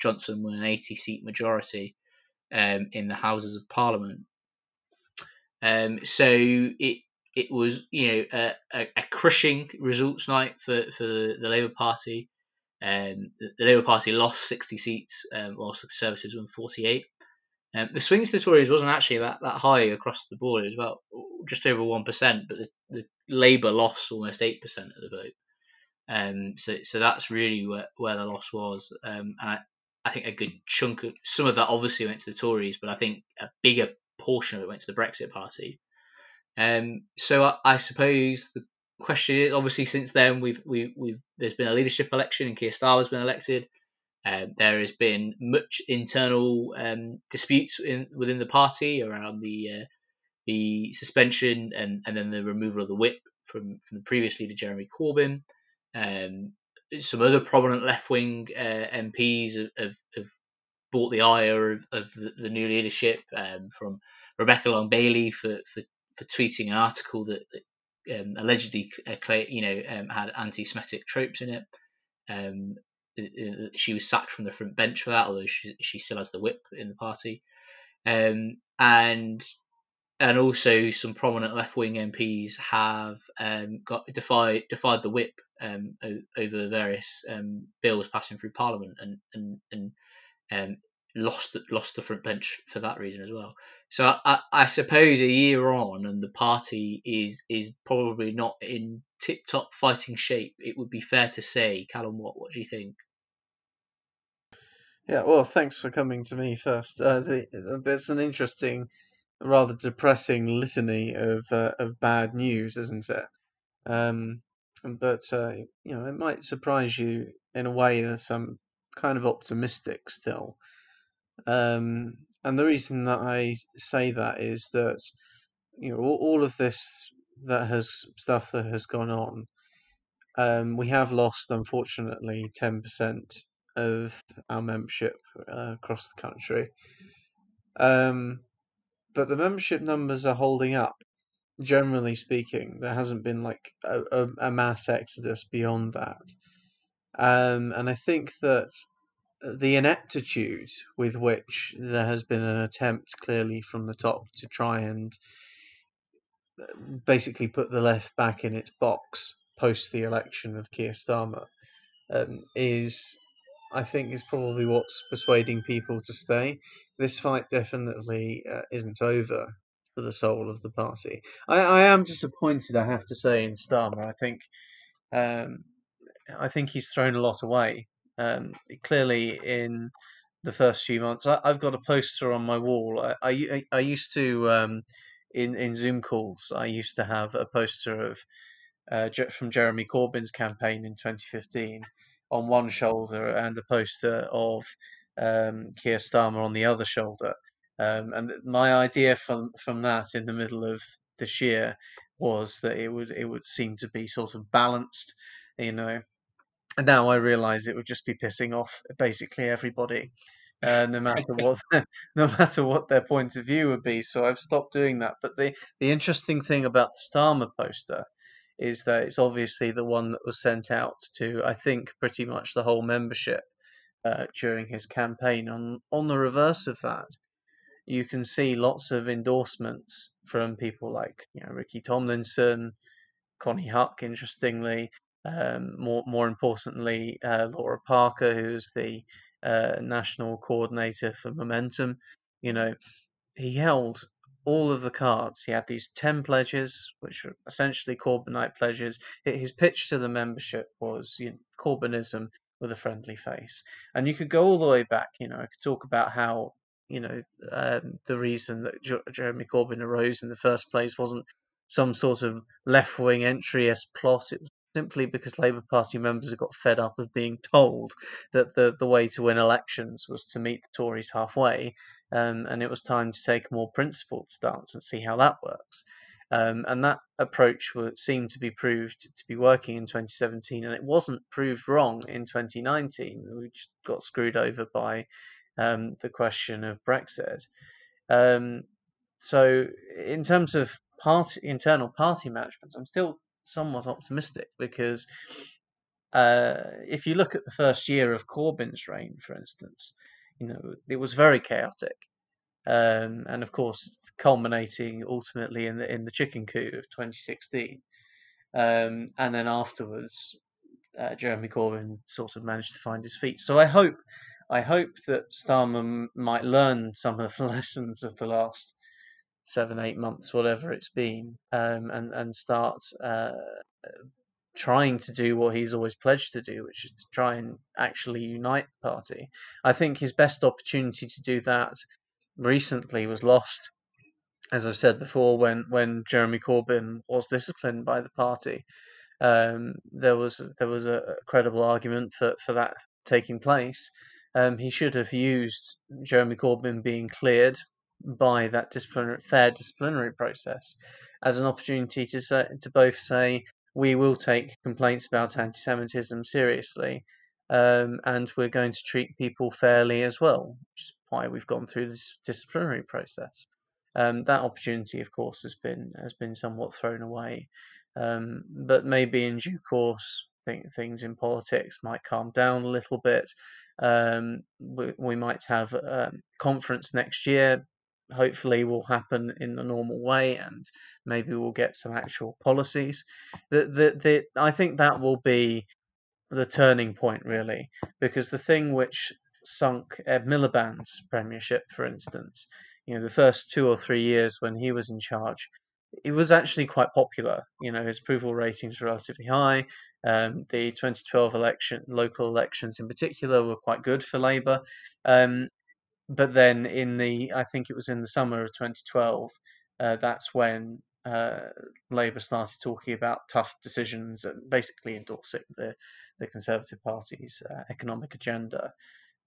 Johnson won an 80 seat majority um, in the Houses of Parliament. Um, so it it was you know a, a, a, crushing results night for, for the Labour Party. Um, the, the Labour Party lost 60 seats, um, whilst the Conservatives won 48. Um, the swing to the Tories wasn't actually that, that high across the board as well, just over 1%, but the, the Labour lost almost 8% of the vote. Um, so, so that's really where, where the loss was. Um, and I, I think a good chunk of some of that obviously went to the Tories, but I think a bigger portion of it went to the Brexit Party. Um, so I, I, suppose the question is obviously since then we've we, we've there's been a leadership election and Keir Starmer's been elected. Um, there has been much internal um, disputes in, within the party around the uh, the suspension and, and then the removal of the whip from, from the previous leader Jeremy Corbyn. Um, some other prominent left wing uh, MPs have, have, have, bought the ire of, of the, the, new leadership um, from Rebecca Long Bailey for, for, for tweeting an article that, that um, allegedly uh, you know um, had anti-Semitic tropes in it. Um, she was sacked from the front bench for that, although she, she still has the whip in the party. Um, and and also some prominent left wing MPs have um, got defied defied the whip um, over various um, bills passing through Parliament and and and um, lost lost the front bench for that reason as well. So I, I, suppose a year on and the party is is probably not in tip top fighting shape. It would be fair to say, Callum. What what do you think? Yeah, well, thanks for coming to me first. Uh, the, there's an interesting, rather depressing litany of uh, of bad news, isn't it? Um, but uh, you know it might surprise you in a way that I'm kind of optimistic still. Um, and the reason that I say that is that you know all, all of this that has stuff that has gone on. Um, we have lost, unfortunately, ten percent of our membership uh, across the country. Um, but the membership numbers are holding up generally speaking, there hasn't been like a, a, a mass exodus beyond that. Um, and I think that the ineptitude with which there has been an attempt clearly from the top to try and uh, basically put the left back in its box post the election of Keir Starmer um, is, I think, is probably what's persuading people to stay. This fight definitely uh, isn't over for the soul of the party. I, I am disappointed, I have to say, in Starmer. I think um, I think he's thrown a lot away. Um, clearly, in the first few months, I, have got a poster on my wall. I, I, I used to um, in in Zoom calls. I used to have a poster of uh, from Jeremy Corbyn's campaign in 2015 on one shoulder and a poster of um, Keir Starmer on the other shoulder. Um, and my idea from from that in the middle of this year was that it would it would seem to be sort of balanced, you know. And now I realise it would just be pissing off basically everybody, uh, no matter what no matter what their point of view would be. So I've stopped doing that. But the the interesting thing about the Starmer poster is that it's obviously the one that was sent out to I think pretty much the whole membership uh, during his campaign. On on the reverse of that, you can see lots of endorsements from people like you know Ricky Tomlinson, Konnie Huq, interestingly, um, more more importantly, uh, Laura Parker, who's the uh, national coordinator for Momentum. You know, he held all of the cards. He had these ten pledges, which were essentially Corbynite pledges. His pitch to the membership was you know, Corbynism with a friendly face, and you could go all the way back. You know, I could talk about how you know um, the reason that Jeremy Corbyn arose in the first place wasn't some sort of left wing entryist plot. It was simply because Labour Party members had got fed up of being told that the, the way to win elections was to meet the Tories halfway, um, and it was time to take a more principled stance and see how that works. Um, and that approach seemed to be proved to be working in 2017, and it wasn't proved wrong in 2019. We just got screwed over by um, the question of Brexit. Um, so, in terms of party internal party management, I'm still somewhat optimistic because uh, if you look at the first year of Corbyn's reign, for instance, you know it was very chaotic, um, and of course culminating ultimately in the in the chicken coup of 2016, um, and then afterwards, uh, Jeremy Corbyn sort of managed to find his feet. So I hope. I hope that Starmer might learn some of the lessons of the last seven, eight months, whatever it's been, um, and and start uh, trying to do what he's always pledged to do, which is to try and actually unite the party. I think his best opportunity to do that recently was lost, as I've said before, when when Jeremy Corbyn was disciplined by the party. Um, there was there was a credible argument for, for that taking place. Um, he should have used Jeremy Corbyn being cleared by that disciplinary, fair disciplinary process as an opportunity to say, to both say we will take complaints about anti-Semitism seriously, um, and we're going to treat people fairly as well, which is why we've gone through this disciplinary process. Um, that opportunity, of course, has been has been somewhat thrown away, um, but maybe in due course, think things in politics might calm down a little bit. Um, we, we, might have a conference next year hopefully will happen in the normal way and maybe we'll get some actual policies. The, the, the, i think that will be the turning point really because the thing which sunk ed miliband's premiership for instance you know the first two or three years when he was in charge it was actually quite popular. You know his approval ratings were relatively high. Um, the 2012 election local elections in particular were quite good for labour. Um, but then in the I think it was in the summer of 2012, uh, that's when uh, Labour started talking about tough decisions and basically endorsing the the Conservative Party's uh, economic agenda.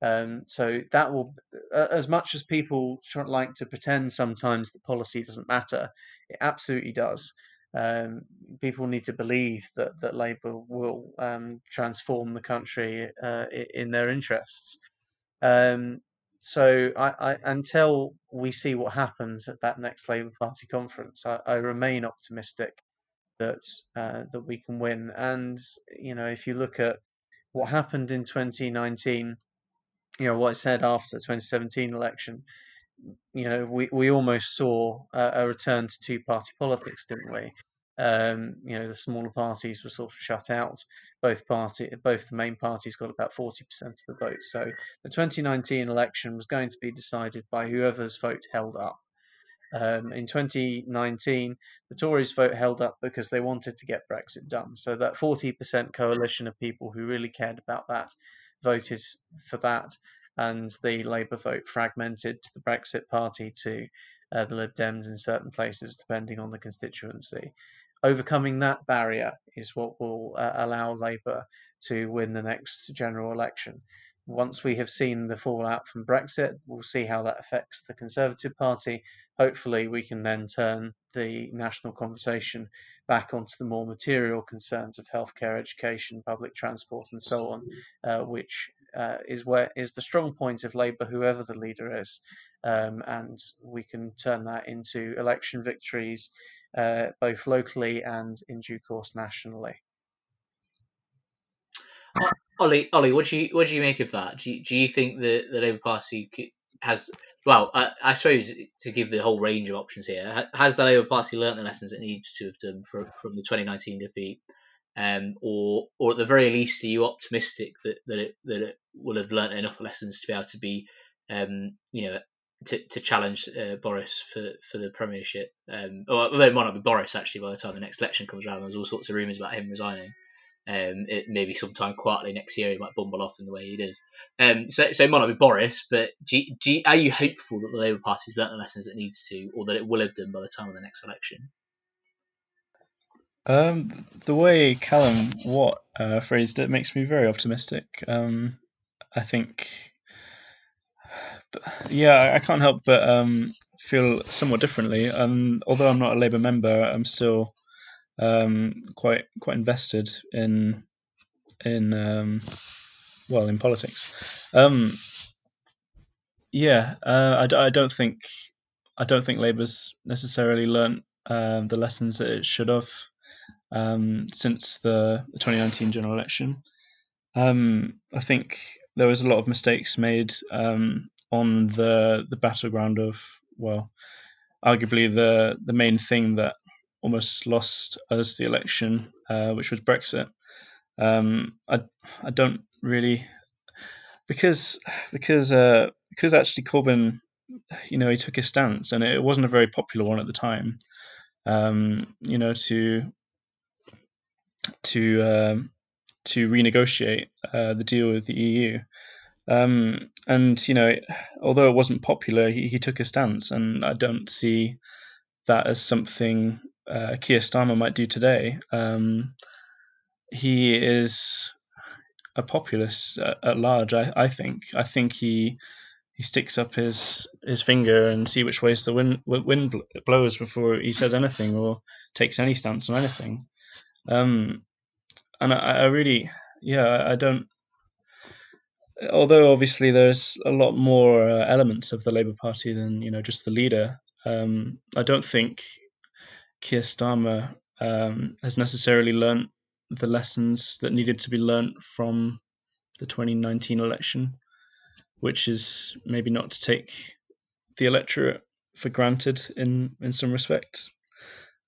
Um, so that will, as much as people like to pretend sometimes that policy doesn't matter, it absolutely does. Um, people need to believe that that Labour will um, transform the country uh, in their interests. Um, so I, I, until we see what happens at that next Labour Party conference, I, I remain optimistic that uh, that we can win. And you know, if you look at what happened in 2019, you know what I said after the 2017 election, you know, we, we almost saw a, a return to two party politics, didn't we? Um, you know, the smaller parties were sort of shut out. Both party, both the main parties got about 40% of the vote. So the 2019 election was going to be decided by whoever's vote held up. Um, in 2019, the Tories' vote held up because they wanted to get Brexit done. So that 40% coalition of people who really cared about that voted for that, and the Labour vote fragmented to the Brexit Party to uh, the Lib Dems in certain places, depending on the constituency overcoming that barrier is what will uh, allow Labour to win the next general election. Once we have seen the fallout from Brexit, we'll see how that affects the Conservative Party. Hopefully, we can then turn the national conversation back onto the more material concerns of healthcare, education, public transport, and so on, uh, which uh, is where is the strong point of Labour, whoever the leader is, um, and we can turn that into election victories uh, both locally and in due course nationally. Ollie, Ollie, what do you what do you make of that? Do you, do you think that the Labour Party has well, I, I, suppose to give the whole range of options here, has the Labour Party learnt the lessons it needs to have done from, from the 2019 defeat, um, or or at the very least, are you optimistic that, that it that it will have learnt enough lessons to be able to be, um, you know, to, to challenge uh, Boris for, for the premiership. Um, well, it might not be Boris actually by the time the next election comes around. There's all sorts of rumours about him resigning. Um, it, maybe sometime quietly next year he might bumble off in the way he does. Um, so, so it might not be Boris, but do, do, are you hopeful that the Labour Party's learnt the lessons it needs to, or that it will have done by the time of the next election? Um, the way Callum Watt uh, phrased it makes me very optimistic. Um, I think, yeah, I can't help but um, feel somewhat differently. Um, although I'm not a Labour member, I'm still um, quite quite invested in in um, well in politics. Um, yeah, uh, I, I don't think I don't think Labour's necessarily learnt uh, the lessons that it should have since the, the 2019 general election. I think there was a lot of mistakes made um, on the the battleground of well, arguably the the main thing that almost lost us the election, uh, which was Brexit. Um, I I don't really because because uh, because actually Corbyn, you know, he took his stance, and it wasn't a very popular one at the time. Um, you know, to to um, to renegotiate uh, the deal with the EU. Um, and you know, although it wasn't popular, he, he took a stance, and I don't see that as something uh, Keir Starmer might do today. Um, he is a populist at, at large. I, I, think. I think he he sticks up his his finger and see which ways the wind wind blows before he says anything or takes any stance on anything. Um, and I, I really, yeah, I don't. Although obviously there's a lot more uh, elements of the Labour Party than you know just the leader, um, I don't think Keir Starmer um, has necessarily learnt the lessons that needed to be learnt from the 2019 election, which is maybe not to take the electorate for granted in in some respects.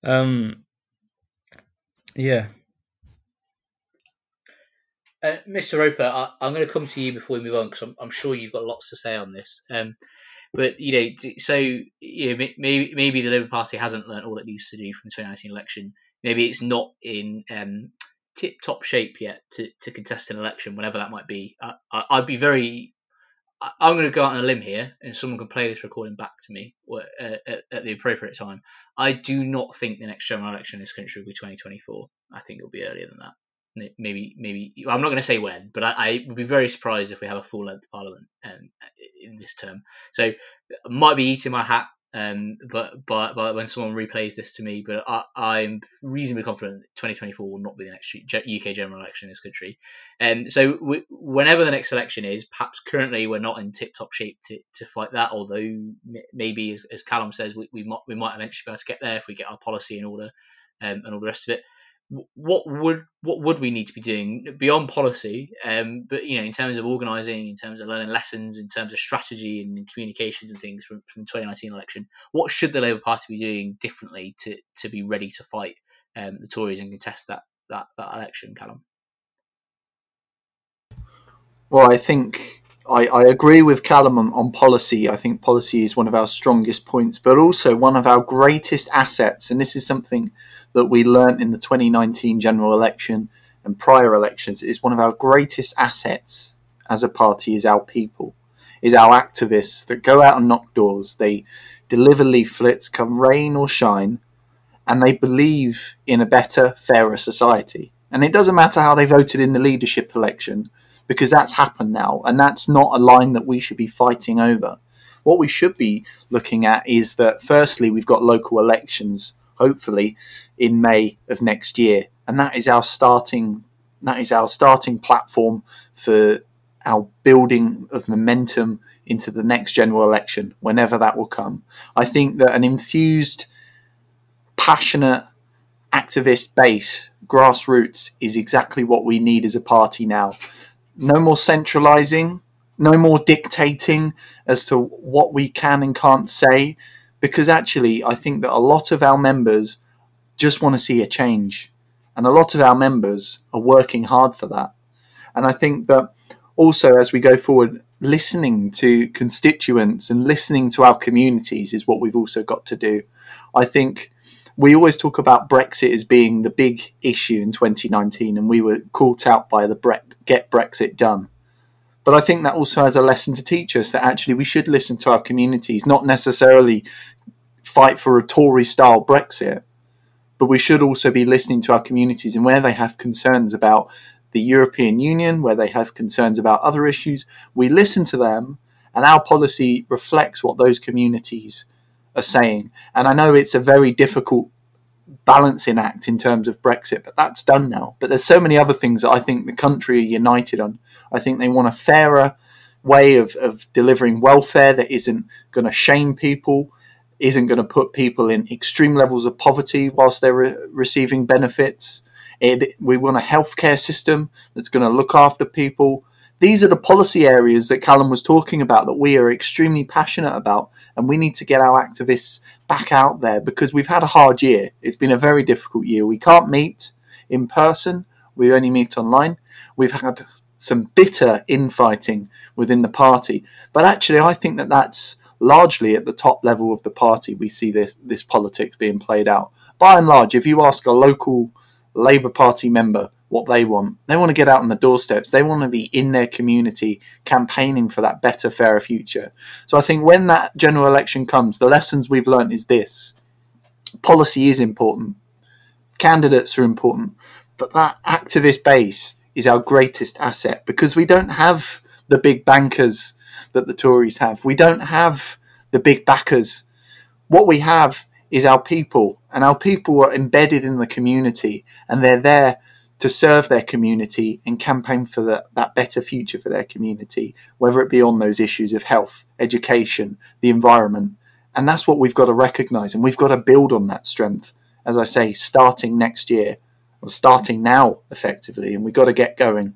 Um, yeah, uh, Mr. Roper, I, am going to come to you before we move on because I'm, I'm, sure you've got lots to say on this. Um, but you know, so you know, maybe maybe the Labour Party hasn't learned all it needs to do from the 2019 election. Maybe it's not in um, tip top shape yet to, to contest an election, whenever that might be. I, would be very. I, am going to go out on a limb here, and someone can play this recording back to me uh, at, at, the appropriate time. I do not think the next general election in this country will be 2024. I think it'll be earlier than that maybe maybe I'm not going to say when, but I, I, would be very surprised if we have a full length parliament um, in this term. So might be eating my hat, um, but, but but when someone replays this to me, but I, am reasonably confident 2024 will not be the next UK general election in this country. And um, so we, whenever the next election is, perhaps currently we're not in tip top shape to, to fight that. Although maybe as, as Callum says, we, we might we might eventually be able to get there if we get our policy in order um, and all the rest of it what would what would we need to be doing beyond policy um, but you know in terms of organizing in terms of learning lessons in terms of strategy and communications and things from, from the 2019 election what should the labour party be doing differently to to be ready to fight um, the tories and contest that that, that election callum? Well i think I, I agree with Callum on, on policy. I think policy is one of our strongest points, but also one of our greatest assets. And this is something that we learnt in the 2019 general election and prior elections. Is one of our greatest assets as a party is our people, is our activists that go out and knock doors. They deliver leaflets, come rain or shine, and they believe in a better, fairer society. And it doesn't matter how they voted in the leadership election because that's happened now, and that's not a line that we should be fighting over. What we should be looking at is that, firstly, we've got local elections, hopefully, in May of next year, and that is our starting that is our starting platform for our building of momentum into the next general election, whenever that will come. I think that an infused, passionate, activist base, grassroots, is exactly what we need as a party now no more centralizing, no more dictating as to what we can and can't say, because actually, I think that a lot of our members just want to see a change. And a lot of our members are working hard for that. And I think that also, as we go forward, listening to constituents and listening to our communities is what we've also got to do. I think we always talk about Brexit as being the big issue in 2019, and we were caught out by the Bre- Get Brexit Done. But I think that also has a lesson to teach us that actually we should listen to our communities, not necessarily fight for a Tory style Brexit, but we should also be listening to our communities and where they have concerns about the European Union, where they have concerns about other issues, we listen to them and our policy reflects what those communities are saying. And I know it's a very difficult balancing act in terms of Brexit, but that's done now. But there's so many other things that I think the country are united on. I think they want a fairer way of, of delivering welfare that isn't going to shame people, isn't going to put people in extreme levels of poverty whilst they're re- receiving benefits. It, we want a healthcare system that's going to look after people. These are the policy areas that Callum was talking about that we are extremely passionate about, and we need to get our activists back out there because we've had a hard year. It's been a very difficult year. We can't meet in person, we only meet online. We've had some bitter infighting within the party, but actually, I think that that's largely at the top level of the party. We see this this politics being played out. By and large, if you ask a local Labour Party member what they want. They want to get out on the doorsteps. They want to be in their community campaigning for that better, fairer future. So I think when that general election comes, the lessons we've learned is this policy is important, candidates are important, but that activist base is our greatest asset because we don't have the big bankers that the Tories have. We don't have the big backers. What we have is our people, and our people are embedded in the community and they're there to serve their community and campaign for the, that better future for their community, whether it be on those issues of health, education, the environment. And that's what we've got to recognise, and we've got to build on that strength, as I say, starting next year, or starting now, effectively, and we've got to get going.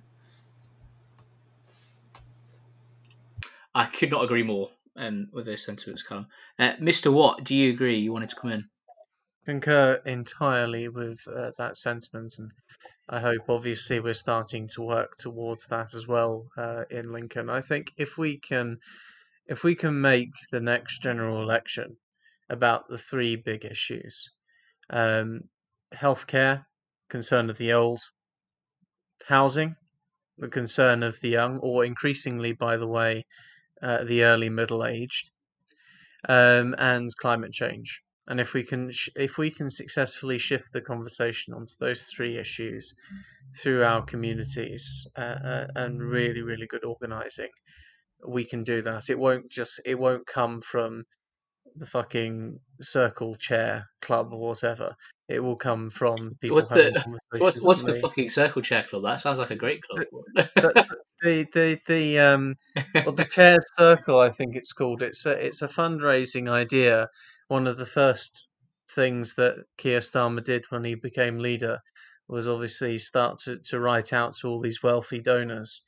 I could not agree more um, with those sentiments, Callum. Uh, Mr. Watt, do you agree? You wanted to come in? Concur entirely with uh, that sentiment, and I hope obviously we're starting to work towards that as well uh, in Lincoln. I think if we can if we can make the next general election about the three big issues um, healthcare, concern of the old, housing, the concern of the young, or increasingly, by the way, uh, the early middle aged, um, and climate change. And if we can sh- if we can successfully shift the conversation onto those three issues through our communities uh, uh, and really really good organizing, we can do that. It won't just it won't come from the fucking circle chair club or whatever. It will come from people What's the what's, what's the me. fucking circle chair club? That sounds like a great club. That's the the the um well the chair circle I think it's called. It's a it's a fundraising idea. One of the first things that Keir Starmer did when he became leader was obviously start to, to write out to all these wealthy donors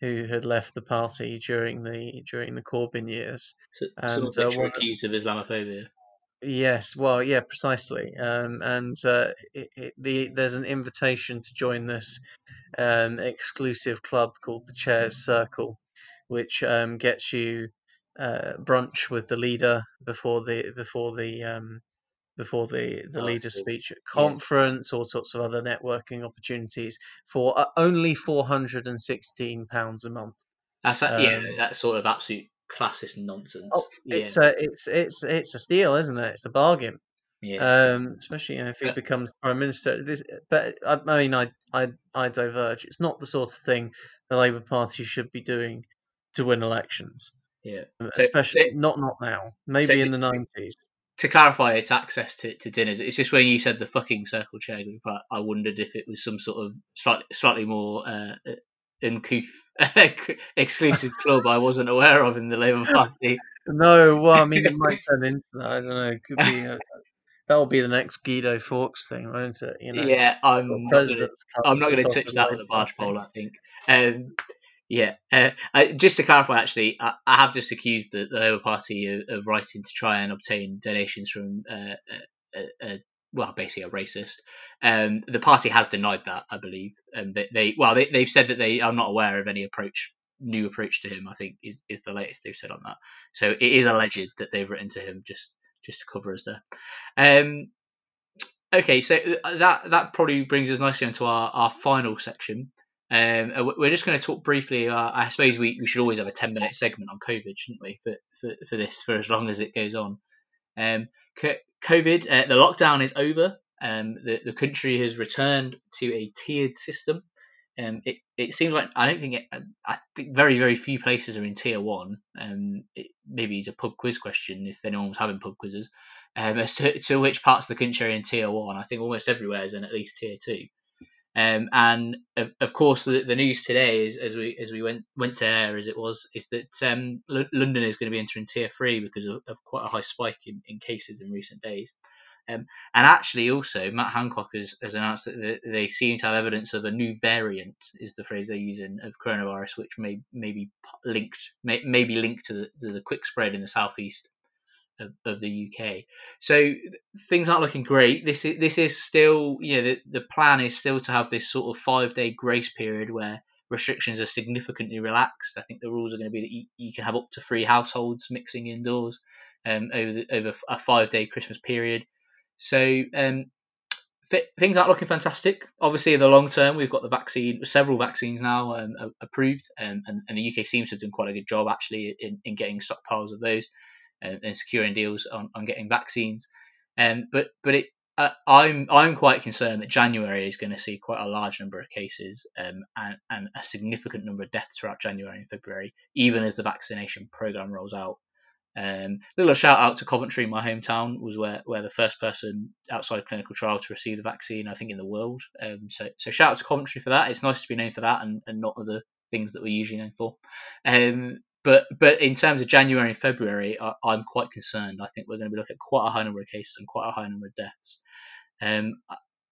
who had left the party during the during the Corbyn years. So- And, Someone's uh, actually one- accused of Islamophobia. Yes, well, yeah, precisely. Um, and uh, it, it, the there's an invitation to join this um, exclusive club called the Chairs Circle, which um, gets you uh, brunch with the leader before the before the um, before the the Oh, I leader's speech at conference, all sorts of other networking opportunities for uh, only four hundred and sixteen pounds a month. That's that, yeah, Um, that sort of absolute classist nonsense. Oh, yeah, it's a it's it's it's a steal, isn't it? It's a bargain. yeah. um, especially you know, if he Yeah. becomes prime minister. This, but I, I mean, I, I, I diverge. It's not the sort of thing the Labour Party should be doing to win elections, yeah. So- especially not not now. Maybe so- in the nineties. to clarify, it's access to, to dinners. It's just when you said the fucking circle chair group, I, I wondered if it was some sort of slightly slightly more uh, uncouth exclusive club I wasn't aware of in the Labour Party. No, well, I mean, it might turn into that. I don't know. It could be. A, that'll be the next Guido Fawkes thing, won't it? You know, yeah, I'm not gonna, I'm not going to touch that with a barge pole. I think. Um, yeah, uh, I, just to clarify, actually, I, I have just accused the, the Labour Party of, of writing to try and obtain donations from, uh, a, a, a, well, basically a racist. Um, the party has denied that, I believe. Um, they, they well, they, they've said that they are not aware of any approach, new approach to him. I think is, is the latest they've said on that. So it is alleged that they've written to him just just to cover us there. Um, Okay, so uh, that that probably brings us nicely into our, our final section. Um, uh, we're just going to talk briefly. Uh, I suppose we, we should always have a ten minute segment on COVID, shouldn't we, for, for, for this for as long as it goes on. Um, COVID, uh, the lockdown is over. Um, the the country has returned to a tiered system. Um, it, it seems like I don't think it, I think very very few places are in tier one. Um, it, maybe it's a pub quiz question if anyone was having pub quizzes um, as to, to, which parts of the country are in tier one. I think almost everywhere is in at least tier two. Um, and of, of course, the, the, news today is as we as we went went to air as it was is that um, L- London is going to be entering tier three because of, of quite a high spike in, in cases in recent days. Um, and actually, also Matt Hancock has, has announced that they seem to have evidence of a new variant, is the phrase they're using, of coronavirus, which may, may be linked may, may be linked to the, to the quick spread in the southeast of, the UK. So things aren't looking great. This is this is still you know the, the plan is still to have this sort of five day grace period where restrictions are significantly relaxed. I think the rules are going to be that you, you can have up to three households mixing indoors um, over the, over a five day Christmas period. So um, things aren't looking fantastic. Obviously, in the long term, we've got the vaccine, several vaccines now um, approved, um, and, and, the UK seems to have done quite a good job actually in, in getting stockpiles of those and, and securing deals on, on getting vaccines. Um, but but it, uh, I'm I'm quite concerned that January is going to see quite a large number of cases um, and, and a significant number of deaths throughout January and February, even as the vaccination program rolls out. Um, little shout out to Coventry, my hometown, was where, where the first person outside clinical trial to receive the vaccine, I think, in the world. Um, so, so shout out to Coventry for that. It's nice to be known for that and, and not other things that we're usually known for. Um, but but in terms of January and February, I, am quite concerned. I think we're going to be looking at quite a high number of cases and quite a high number of deaths. Um,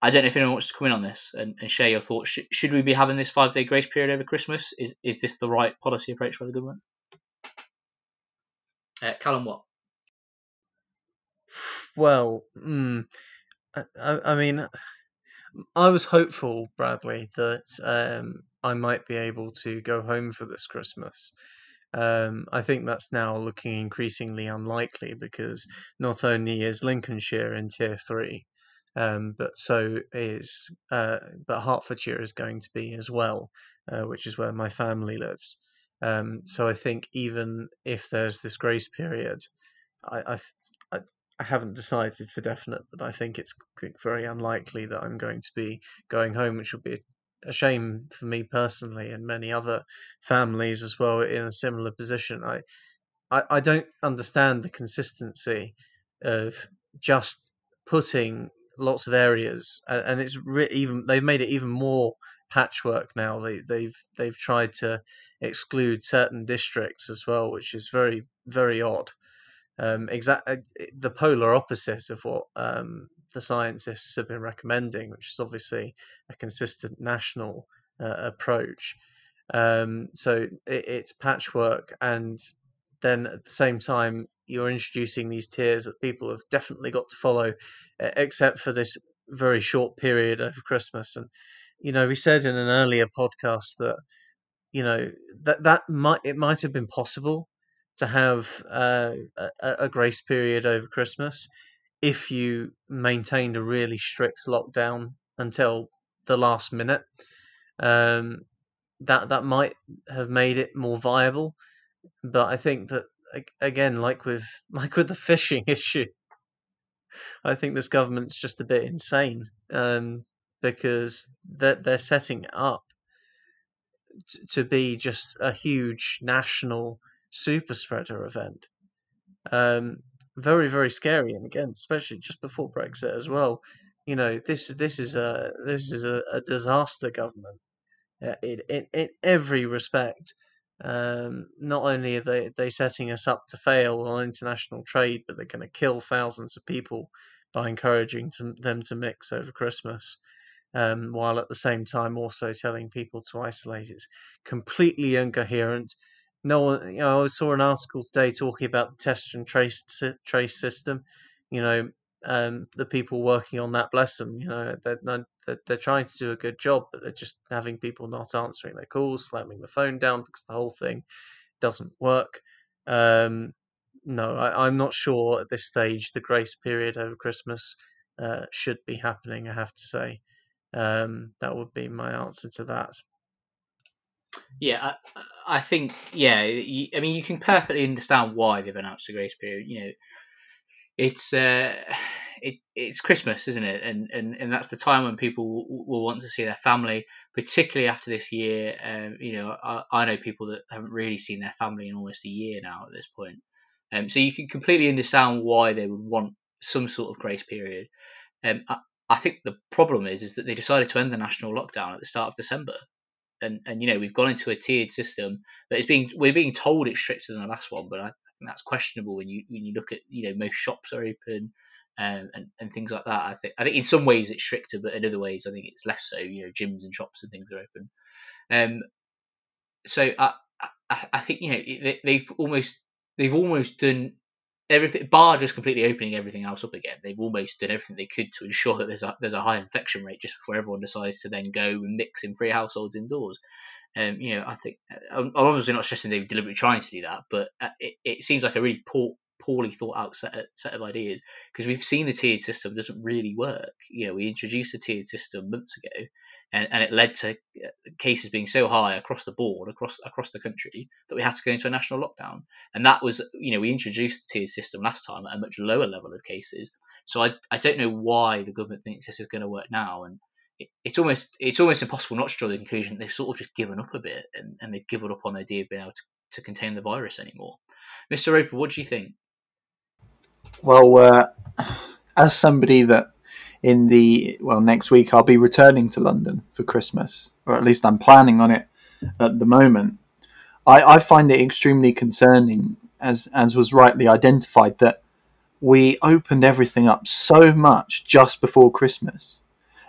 I don't know if anyone wants to come in on this and, and share your thoughts. Should, should we be having this five day grace period over Christmas? Is is this the right policy approach by the government? Uh, Callum, what? Well, mm, I, I, mean, I was hopeful, Bradley, that um, I might be able to go home for this Christmas. Um, I think that's now looking increasingly unlikely because not only is Lincolnshire in tier three, um, but so is uh, but Hertfordshire is going to be as well, uh, which is where my family lives. Um, so I think even if there's this grace period, I, I, I haven't decided for definite, but I think it's very unlikely that I'm going to be going home, which will be a shame for me personally and many other families as well in a similar position. I, I, I don't understand the consistency of just putting lots of areas, and it's re- even they've made it even more patchwork now. They, they've they've tried to exclude certain districts as well, which is very very odd. Um, exact uh, the polar opposite of what um, the scientists have been recommending, which is obviously a consistent national uh, approach. Um, so it, it's patchwork, and then at the same time, you're introducing these tiers that people have definitely got to follow, except for this very short period over Christmas. And you know, we said in an earlier podcast that you know that that might it might have been possible to have uh, a, a grace period over Christmas if you maintained a really strict lockdown until the last minute. Um, that that might have made it more viable, but I think that again, like with like with the fishing issue, I think this government's just a bit insane um, because they're they're setting it up t- to be just a huge national super spreader event. Um, very very scary, and again, especially just before Brexit as well. You know, this this is a this is a, a disaster government uh, in, in in every respect. Um, not only are they they setting us up to fail on international trade, but they're going to kill thousands of people by encouraging to, them to mix over Christmas, um, while at the same time also telling people to isolate. It's completely incoherent no one, you know, I saw an article today talking about the test and trace trace system. You know, um, the people working on that, bless them, you know, they're, they're, they're trying to do a good job, but they're just having people not answering their calls, slamming the phone down because the whole thing doesn't work. Um, no, I, am not sure at this stage the grace period over Christmas uh, should be happening. I have to say, um, that would be my answer to that. Yeah, I, I think yeah. You, I mean, you can perfectly understand why they've announced a grace period. You know, it's uh, it, it's Christmas, isn't it? And, and and that's the time when people will, will want to see their family, particularly after this year. Um, you know, I, I know people that haven't really seen their family in almost a year now at this point. Um, so you can completely understand why they would want some sort of grace period. Um, I, I think the problem is is that they decided to end the national lockdown at the start of December and and you know we've gone into a tiered system that is being we're being told it's stricter than the last one, but I think that's questionable when you when you look at you know most shops are open. Um, and, and things like that. I think I think in some ways it's stricter, but in other ways I think it's less so. You know, gyms and shops and things are open. Um, so I, I, I think you know they, they've almost they've almost done everything bar just completely opening everything else up again. They've almost done everything they could to ensure that there's a there's a high infection rate just before everyone decides to then go and mix in three households indoors. Um, you know, I think I'm obviously not stressing they're deliberately trying to do that, but uh, it, it seems like a really poor, poorly thought out set of, set of ideas because we've seen the tiered system doesn't really work. You know, we introduced the tiered system months ago, and, and it led to uh, cases being so high across the board, across across the country, that we had to go into a national lockdown. And that was, you know, we introduced the tiered system last time at a much lower level of cases. So I, I don't know why the government thinks this is going to work now, and it, it's almost it's almost impossible not to draw the conclusion they've sort of just given up a bit, and, and they've given up on the idea of being able to, to contain the virus anymore. Mr. Roper, what do you think? Well, uh, as somebody that in the well next week I'll be returning to London for Christmas, or at least I'm planning on it at the moment. I, I find it extremely concerning, as as was rightly identified, that we opened everything up so much just before Christmas.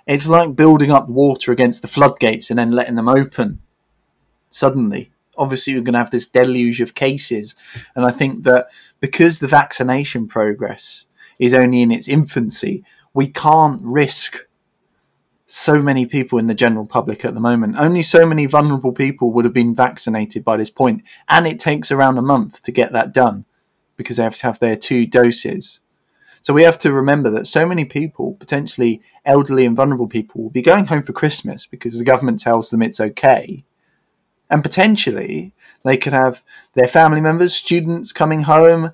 It's like building up water against the floodgates and then letting them open suddenly. Obviously, we're going to have this deluge of cases, and I think that because the vaccination progress is only in its infancy, we can't risk so many people in the general public at the moment. Only so many vulnerable people would have been vaccinated by this point, and it takes around a month to get that done because they have to have their two doses. So we have to remember that so many people, potentially elderly and vulnerable people, will be going home for Christmas because the government tells them it's okay. And potentially they could have their family members, students coming home,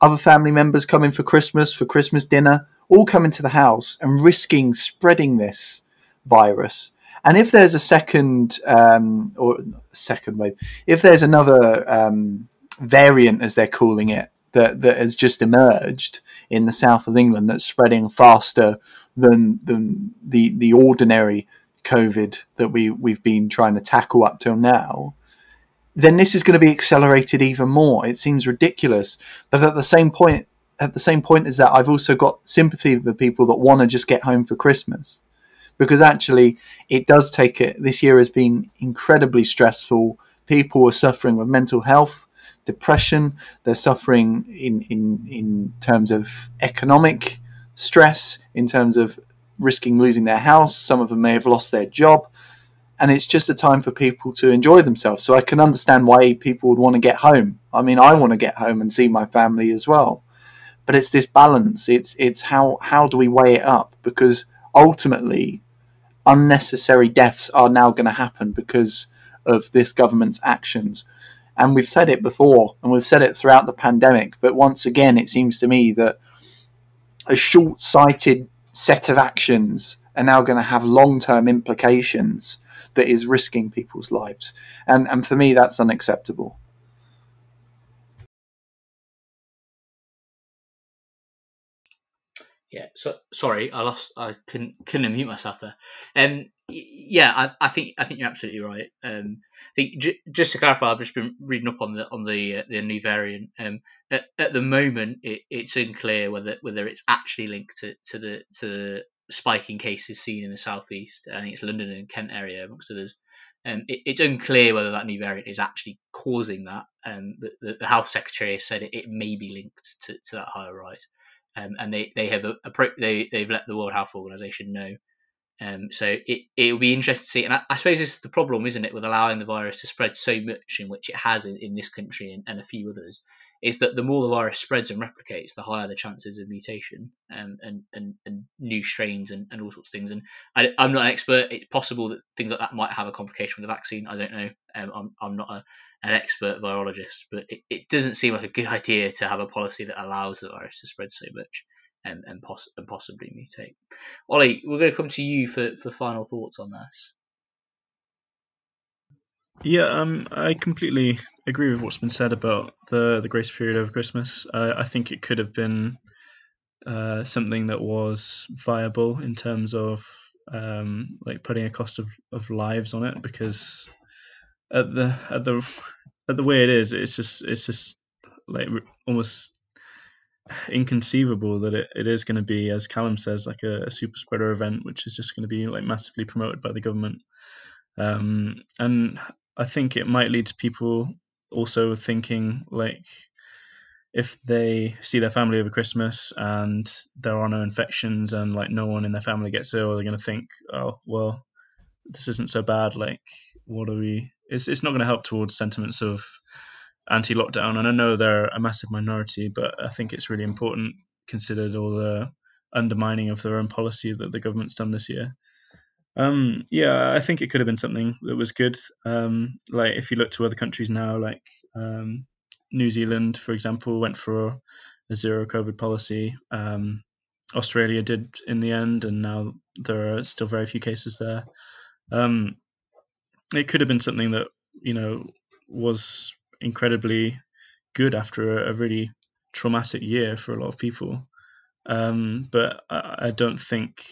other family members coming for Christmas, for Christmas dinner, all come into the house and risking spreading this virus. And if there's a second um, or second wave, if there's another um, variant, as they're calling it, that, that has just emerged in the south of England that's spreading faster than than the the ordinary COVID that we we've been trying to tackle up till now, then this is going to be accelerated even more. It seems ridiculous, but at the same point, at the same point is that, I've also got sympathy for people that want to just get home for Christmas, because actually it does take it. This year has been incredibly stressful. People are suffering with mental health depression. They're suffering in, in, in terms of economic stress, in terms of risking losing their house. Some of them may have lost their job. And it's just a time for people to enjoy themselves. So I can understand why people would want to get home. I mean, I want to get home and see my family as well. But it's this balance. It's it's how how do we weigh it up? Because ultimately, unnecessary deaths are now going to happen because of this government's actions and we've said it before, and we've said it throughout the pandemic. But once again, it seems to me that a short sighted set of actions are now going to have long term implications that is risking people's lives. And, and for me, that's unacceptable. Yeah, so sorry, I lost. I couldn't couldn't unmute myself there. Um, yeah, I, I think I think you're absolutely right. Um, I think j- just to clarify, I've just been reading up on the on the uh, the new variant. Um, at, at the moment, it, it's unclear whether whether it's actually linked to, to the to the spiking cases seen in the southeast. I think it's London and Kent area amongst others. Um, it, it's unclear whether that new variant is actually causing that. Um, the, the health secretary has said it, it may be linked to, to that higher rise um, and they they have a, a they they've let the World Health Organization know. Um, so it it will be interesting to see, and I, I, suppose this is the problem, isn't it, with allowing the virus to spread so much in which it has in, in this country and, and a few others, is that the more the virus spreads and replicates, the higher the chances of mutation um, and, and and new strains and, and all sorts of things. And I, am not an expert. It's possible that things like that might have a complication with the vaccine. I don't know. Um, I'm I'm not a, an expert virologist, but it, it doesn't seem like a good idea to have a policy that allows the virus to spread so much and and, poss- and possibly mutate. Ollie, we're going to come to you for, for final thoughts on this. Yeah, um, I completely agree with what's been said about the the grace period over Christmas. Uh, I think it could have been uh, something that was viable in terms of um, like putting a cost of, of lives on it because at the at the at the way it is, it's just it's just like almost inconceivable that it, it is going to be, as Callum says, like a, a super spreader event, which is just going to be like massively promoted by the government. Um, and I think it might lead to people also thinking like if they see their family over Christmas and there are no infections and like no one in their family gets ill, they're going to think, oh well, this isn't so bad. Like, what are we? It's it's not going to help towards sentiments of anti-lockdown. And I know they're a massive minority, but I think it's really important considered all the undermining of their own policy that the government's done this year. Um, yeah, I think it could have been something that was good. Um, like if you look to other countries now, like um, New Zealand, for example, went for a zero COVID policy. Um, Australia did in the end, and now there are still very few cases there. Um, it could have been something that you know was incredibly good after a, a really traumatic year for a lot of people. Um, but I, I, don't think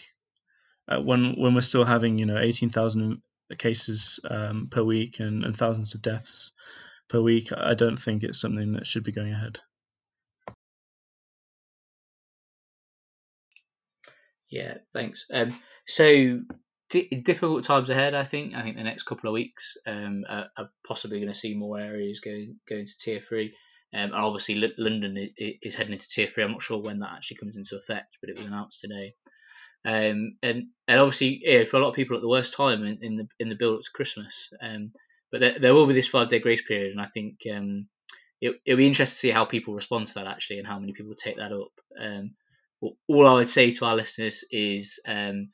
uh, when when we're still having you know eighteen thousand cases um, per week and, and thousands of deaths per week, I don't think it's something that should be going ahead. Yeah, thanks. Um, so difficult times ahead. I think. I think the next couple of weeks um, are, are, possibly going to see more areas going going to tier three. Um, and obviously, L- London is, is, heading into tier three. I'm not sure when that actually comes into effect, but it was announced today. Um, and and obviously, yeah, for a lot of people at the worst time in, in the in the build up to Christmas. Um, but there, there, will be this five day grace period, and I think um, it, it'll be interesting to see how people respond to that actually, and how many people take that up. Um, all I would say to our listeners is um,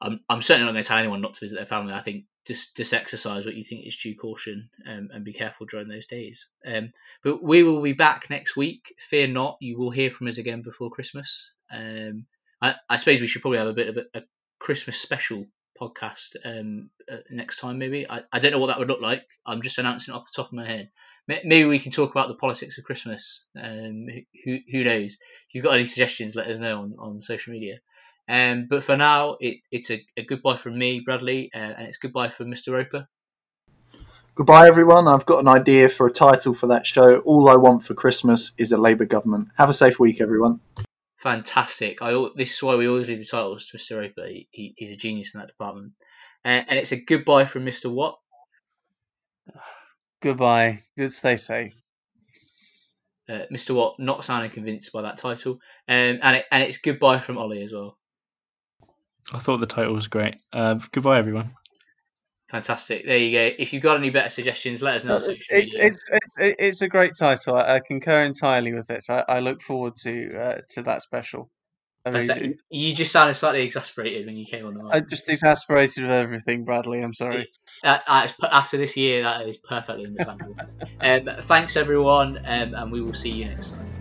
I'm, I'm certainly not going to tell anyone not to visit their family. I think just just exercise what you think is due caution um, and be careful during those days. Um, but we will be back next week. Fear not, you will hear from us again before Christmas. Um, I, I, suppose we should probably have a bit of a, a Christmas special podcast um, uh, next time. Maybe I, I don't know what that would look like. I'm just announcing it off the top of my head. Maybe we can talk about the politics of Christmas. Um, who who knows? If you've got any suggestions, let us know on, on social media. Um, but for now, it, it's a, a, goodbye from me, Bradley, uh, and it's goodbye from Mr. Roper. Goodbye, everyone. I've got an idea for a title for that show. All I want for Christmas is a Labour government. Have a safe week, everyone. Fantastic. I, this is why we always leave the titles to Mr. Roper. He, he's a genius in that department. Uh, and it's a goodbye from Mr. Watt. Goodbye. Good. Stay safe. Uh, Mr. Watt not sounding convinced by that title, um, and it, and it's goodbye from Ollie as well. I thought the title was great. Uh, goodbye, everyone. Fantastic. There you go. If you've got any better suggestions, let us know. It's, it's, it's, it's, a great title. I, I concur entirely with it. I, I look forward to uh, to that special. I mean, you just sounded slightly exasperated when you came on the mic. I just exasperated with everything, Bradley. I'm sorry. Uh, after this year, that is perfectly understandable. um, thanks, everyone, um, and we will see you next time.